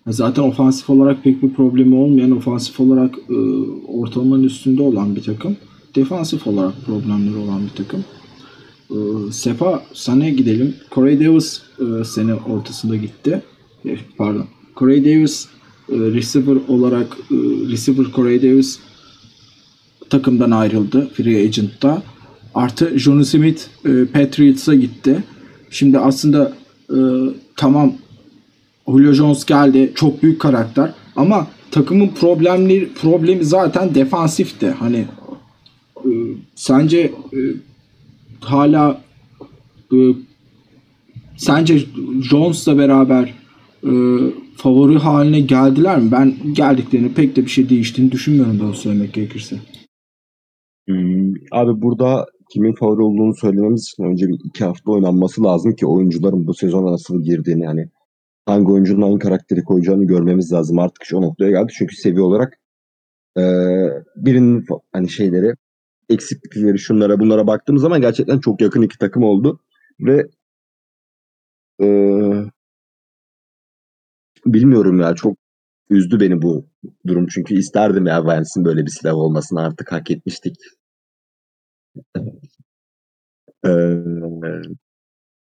zaten ofansif olarak pek bir problemi olmayan ofansif olarak e, ortalamanın üstünde olan bir takım defansif olarak problemleri olan bir takım. E, Sefa sana gidelim. Corey Davis e, sene ortasında gitti. Pardon. Corey Davis receiver olarak e, receiver Corey Davis takımdan ayrıldı free agent'ta. Artı Johnny Smith e, Patriots'a gitti. Şimdi aslında e, tamam Julio Jones geldi. Çok büyük karakter. Ama takımın problemleri problemi zaten defansifti. Hani sence hala sence Jones'la beraber favori haline geldiler mi? Ben geldiklerini pek de bir şey değiştiğini düşünmüyorum da söylemek gerekirse. Hmm, Abi burada kimin favori olduğunu söylememiz için önce bir iki hafta oynanması lazım ki oyuncuların bu sezona nasıl girdiğini yani hangi oyuncunun hangi karakteri koyacağını görmemiz lazım. Artık şu noktaya geldik çünkü seviye olarak eee, birinin hani şeyleri eksiklikleri şunlara bunlara baktığımız zaman gerçekten çok yakın iki takım oldu ve eee, bilmiyorum ya çok üzdü beni bu durum çünkü isterdim ya Vance'in böyle bir silah olmasını artık hak etmiştik. Eee,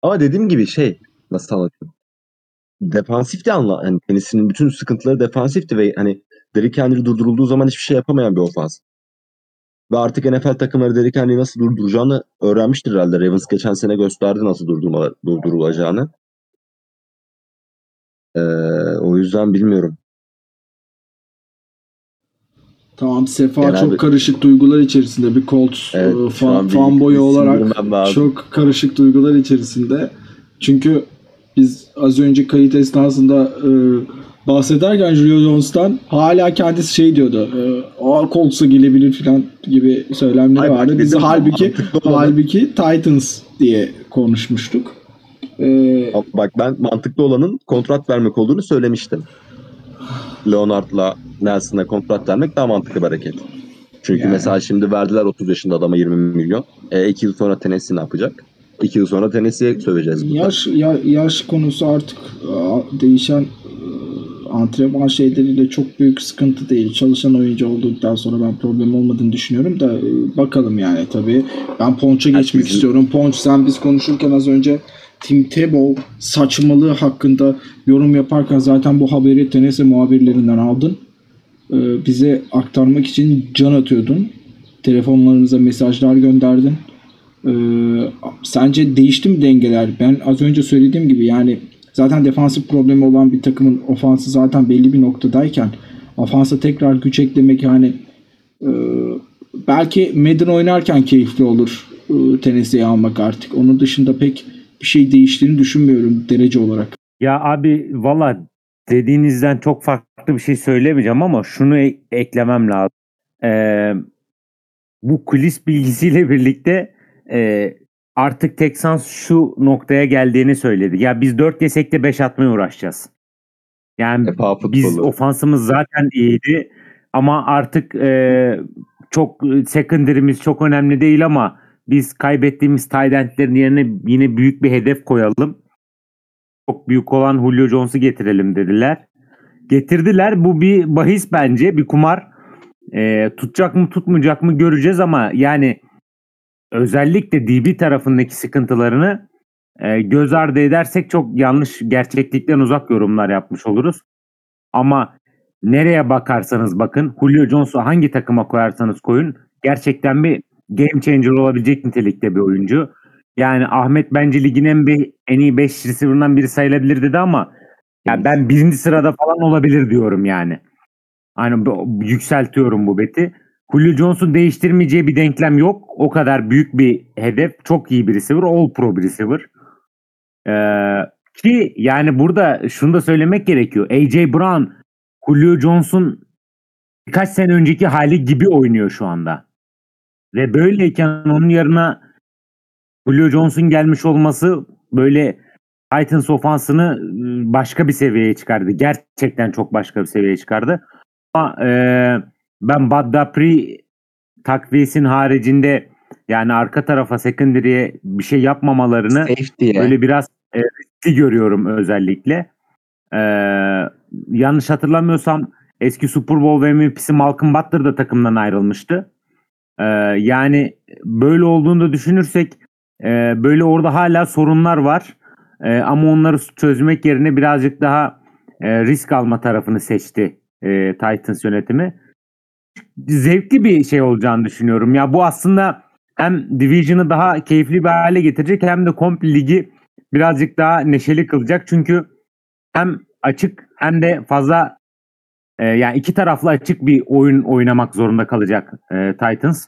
ama dediğim gibi şey nasıl anlatayım? Defansif de anla hani tenisinin bütün sıkıntıları defansifti ve hani Derrick Henry durdurulduğu zaman hiçbir şey yapamayan bir ofans. Ve artık NFL takımları Derrick Henry'i nasıl durduracağını öğrenmiştir herhalde. Ravens geçen sene gösterdi nasıl durdurma, durdurulacağını. Ee, o yüzden bilmiyorum. Tamam Sefa Genelde- çok karışık duygular içerisinde bir Colts Evet, e, fan, bir fanboy olarak çok karışık duygular içerisinde. Çünkü biz az önce kayıt esnasında e, bahsederken Julio Jones'tan hala kendisi şey diyordu. E, o Colts'a gelebilir falan gibi söylemleri Ay, vardı. Biz halbuki halbuki Titans diye konuşmuştuk. E, Ama Bak ben mantıklı olanın kontrat vermek olduğunu söylemiştim. Leonard'la Nelson'a kontrat vermek daha mantıklı bir hareket. Çünkü Yani. mesela şimdi verdiler 30 yaşında adama 20 milyon. E, 2 yıl sonra Tennessee ne yapacak? 2 yıl sonra Tennessee'ye söveceğiz. burada. Yaş ya, yaş konusu artık a, değişen e, antrenman şeyleriyle çok büyük sıkıntı değil. Çalışan oyuncu olduktan sonra ben problem olmadığını düşünüyorum da e, bakalım yani tabii. Ben Ponç'a geçmek bizim- istiyorum. Ponç sen biz konuşurken az önce Tim Tebow saçmalığı hakkında yorum yaparken zaten bu haberi Tennessee muhabirlerinden aldın. E, bize aktarmak için can atıyordun. Telefonlarımıza mesajlar gönderdin. Ee, sence değişti mi dengeler? Ben az önce söylediğim gibi yani zaten defansif problemi olan bir takımın ofansı zaten belli bir noktadayken ofansa tekrar güç eklemek yani e, belki Madden oynarken keyifli olur e, Tennessee'yi almak artık. Onun dışında pek bir şey değiştiğini düşünmüyorum derece olarak. Ya abi valla dediğinizden çok farklı bir şey söylemeyeceğim ama şunu e- eklemem lazım. Ee, bu kulis bilgisiyle [LAUGHS] birlikte e, artık Texans şu noktaya geldiğini söyledi. Ya biz 4 yesek de 5 atmaya uğraşacağız. Yani Epa futbolu. biz ofansımız zaten iyiydi ama artık e, çok secondary'miz çok önemli değil ama biz kaybettiğimiz tight endlerin yerine yine büyük bir hedef koyalım. Çok büyük olan Julio Jones'u getirelim dediler. Getirdiler. Bu bir bahis bence. Bir kumar. E, tutacak mı tutmayacak mı göreceğiz ama yani özellikle DB tarafındaki sıkıntılarını e, göz ardı edersek çok yanlış gerçeklikten uzak yorumlar yapmış oluruz. Ama nereye bakarsanız bakın Julio Jones'u hangi takıma koyarsanız koyun gerçekten bir game changer olabilecek nitelikte bir oyuncu. Yani Ahmet bence ligin en, be- en iyi 5 receiver'ından biri sayılabilir dedi ama ya ben birinci sırada falan olabilir diyorum yani. Hani yükseltiyorum bu beti. Julio Jones'un değiştirmeyeceği bir denklem yok. O kadar büyük bir hedef. Çok iyi bir receiver. All pro bir receiver. Ee, ki yani burada şunu da söylemek gerekiyor. AJ Brown Julio Jones'un birkaç sene önceki hali gibi oynuyor şu anda. Ve böyleyken onun yerine Julio Jones'un gelmiş olması böyle Titans ofansını ıı, başka bir seviyeye çıkardı. Gerçekten çok başka bir seviyeye çıkardı. Ama e, ben Bud Dupree takviyesinin haricinde yani arka tarafa secondary'e bir şey yapmamalarını Safety'ye. böyle biraz e, riskli görüyorum özellikle. Ee, yanlış hatırlamıyorsam eski Super Bowl MVP'si Malcolm Butler da takımdan ayrılmıştı. Ee, yani böyle olduğunu da düşünürsek e, böyle orada hala sorunlar var. E, ama onları çözmek yerine birazcık daha e, risk alma tarafını seçti e, Titans yönetimi. Zevkli bir şey olacağını düşünüyorum. Ya bu aslında hem Division'ı daha keyifli bir hale getirecek hem de komple ligi birazcık daha neşeli kılacak. Çünkü hem açık hem de fazla e, yani iki taraflı açık bir oyun oynamak zorunda kalacak e, Titans.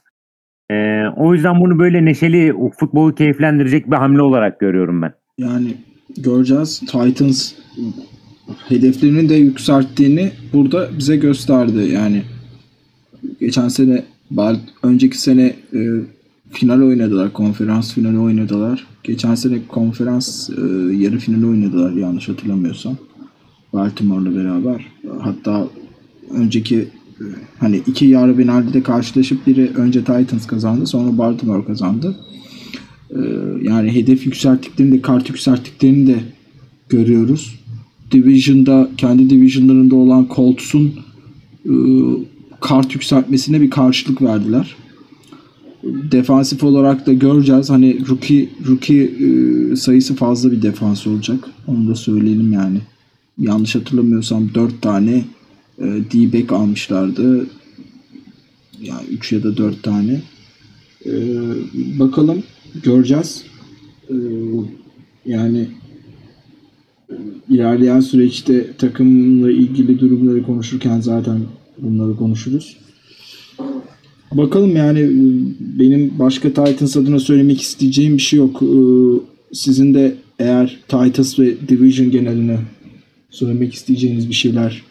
E, o yüzden bunu böyle neşeli futbolu keyiflendirecek bir hamle olarak görüyorum ben. Yani göreceğiz. Titans hedeflerini de yükselttiğini burada bize gösterdi. Yani geçen sene önceki sene e, final oynadılar. Konferans finali oynadılar. Geçen sene konferans e, yarı finali oynadılar yanlış hatırlamıyorsam. Baltimore'la beraber. Hatta önceki e, hani iki yarı finalde de karşılaşıp biri önce Titans kazandı sonra Baltimore kazandı. Ee, yani hedef yükselttiklerini de kart yükselttiklerini de görüyoruz. Division'da kendi divisionlarında olan Colts'un e, kart yükseltmesine bir karşılık verdiler. Defansif olarak da göreceğiz. Hani rookie rookie e, sayısı fazla bir defans olacak. Onu da söyleyelim yani. Yanlış hatırlamıyorsam 4 tane e, D-back almışlardı. Yani 3 ya da 4 tane. Ee, bakalım göreceğiz. Ee, yani e, ilerleyen süreçte takımla ilgili durumları konuşurken zaten bunları konuşuruz. Bakalım yani e, benim başka Titans adına söylemek isteyeceğim bir şey yok. Ee, sizin de eğer Titans ve Division geneline söylemek isteyeceğiniz bir şeyler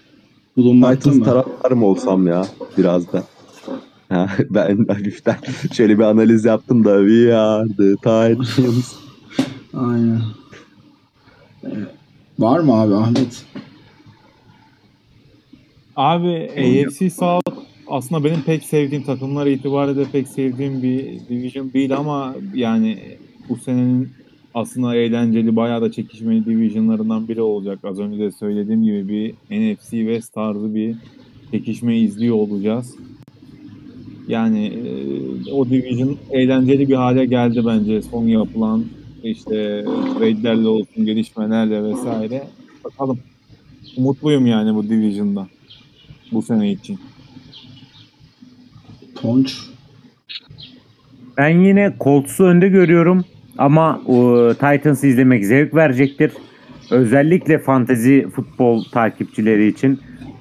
bulunmakta Titans mı? taraftarı mı olsam ya biraz da. Ha, [LAUGHS] ben hafiften şöyle bir analiz yaptım da we are the Titans. [LAUGHS] Aynen. Ee, var mı abi Ahmet? Abi AFC South aslında benim pek sevdiğim takımlar itibariyle pek sevdiğim bir division değil ama yani bu senenin aslında eğlenceli bayağı da çekişmeli divisionlarından biri olacak. Az önce de söylediğim gibi bir NFC West tarzı bir çekişme izliyor olacağız. Yani e, o division eğlenceli bir hale geldi bence son yapılan işte trade'lerle olsun gelişmelerle vesaire. Bakalım. Umutluyum yani bu division'da bu sene için. Tonç. Ben yine Colts'u önde görüyorum ama o, Titans'ı izlemek zevk verecektir. Özellikle fantezi futbol takipçileri için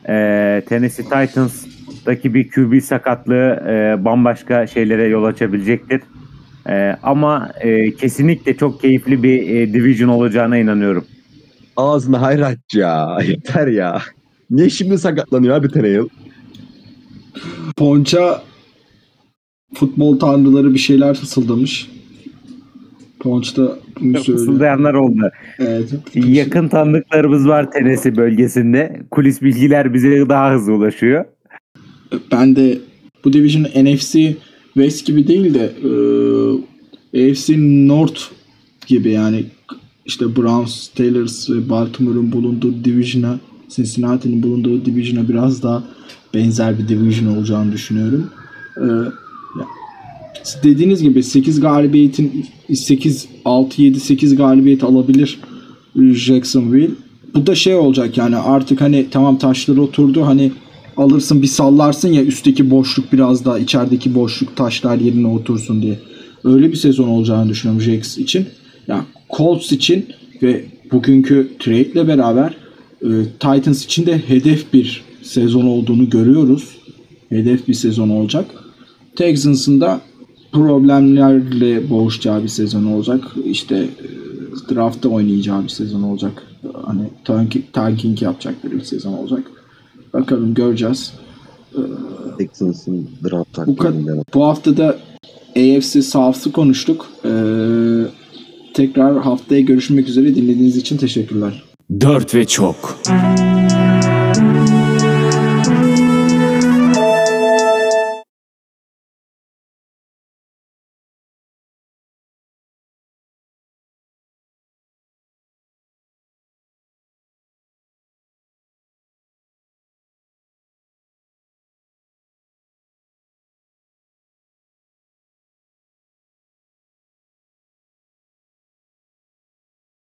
e, Tennessee Titans Rakibi QB sakatlığı e, bambaşka şeylere yol açabilecektir. E, ama e, kesinlikle çok keyifli bir e, division olacağına inanıyorum. Ağzına hayrat ya. Yeter ya. Niye şimdi sakatlanıyor abi Teneyle? Ponça futbol tanrıları bir şeyler fısıldamış. Ponç da bunu. Fısıldayanlar oldu. Evet. Yakın tanıdıklarımız var Tennessee bölgesinde. Kulis bilgiler bize daha hızlı ulaşıyor. Ben de bu division NFC West gibi değil de e, AFC North gibi yani işte Browns, Steelers ve Baltimore'un bulunduğu division'a Cincinnati'nin bulunduğu division'a biraz daha benzer bir division olacağını düşünüyorum. E, dediğiniz gibi 8 galibiyetin 8 6 7 8 galibiyet alabilir Jacksonville. Bu da şey olacak yani artık hani tamam taşları oturdu hani alırsın bir sallarsın ya üstteki boşluk biraz daha içerideki boşluk taşlar yerine otursun diye. Öyle bir sezon olacağını düşünüyorum Jax için. Ya Colts için ve bugünkü trade ile beraber e, Titans için de hedef bir sezon olduğunu görüyoruz. Hedef bir sezon olacak. Texans'ın da problemlerle boğuşacağı bir sezon olacak. İşte e, draftta oynayacağı bir sezon olacak. Hani tanking, tanking yapacakları bir sezon olacak. Bakalım göreceğiz. Texans'ın draft Bu, bu hafta da AFC South'ı konuştuk. Ee, tekrar haftaya görüşmek üzere. Dinlediğiniz için teşekkürler. Dört ve çok.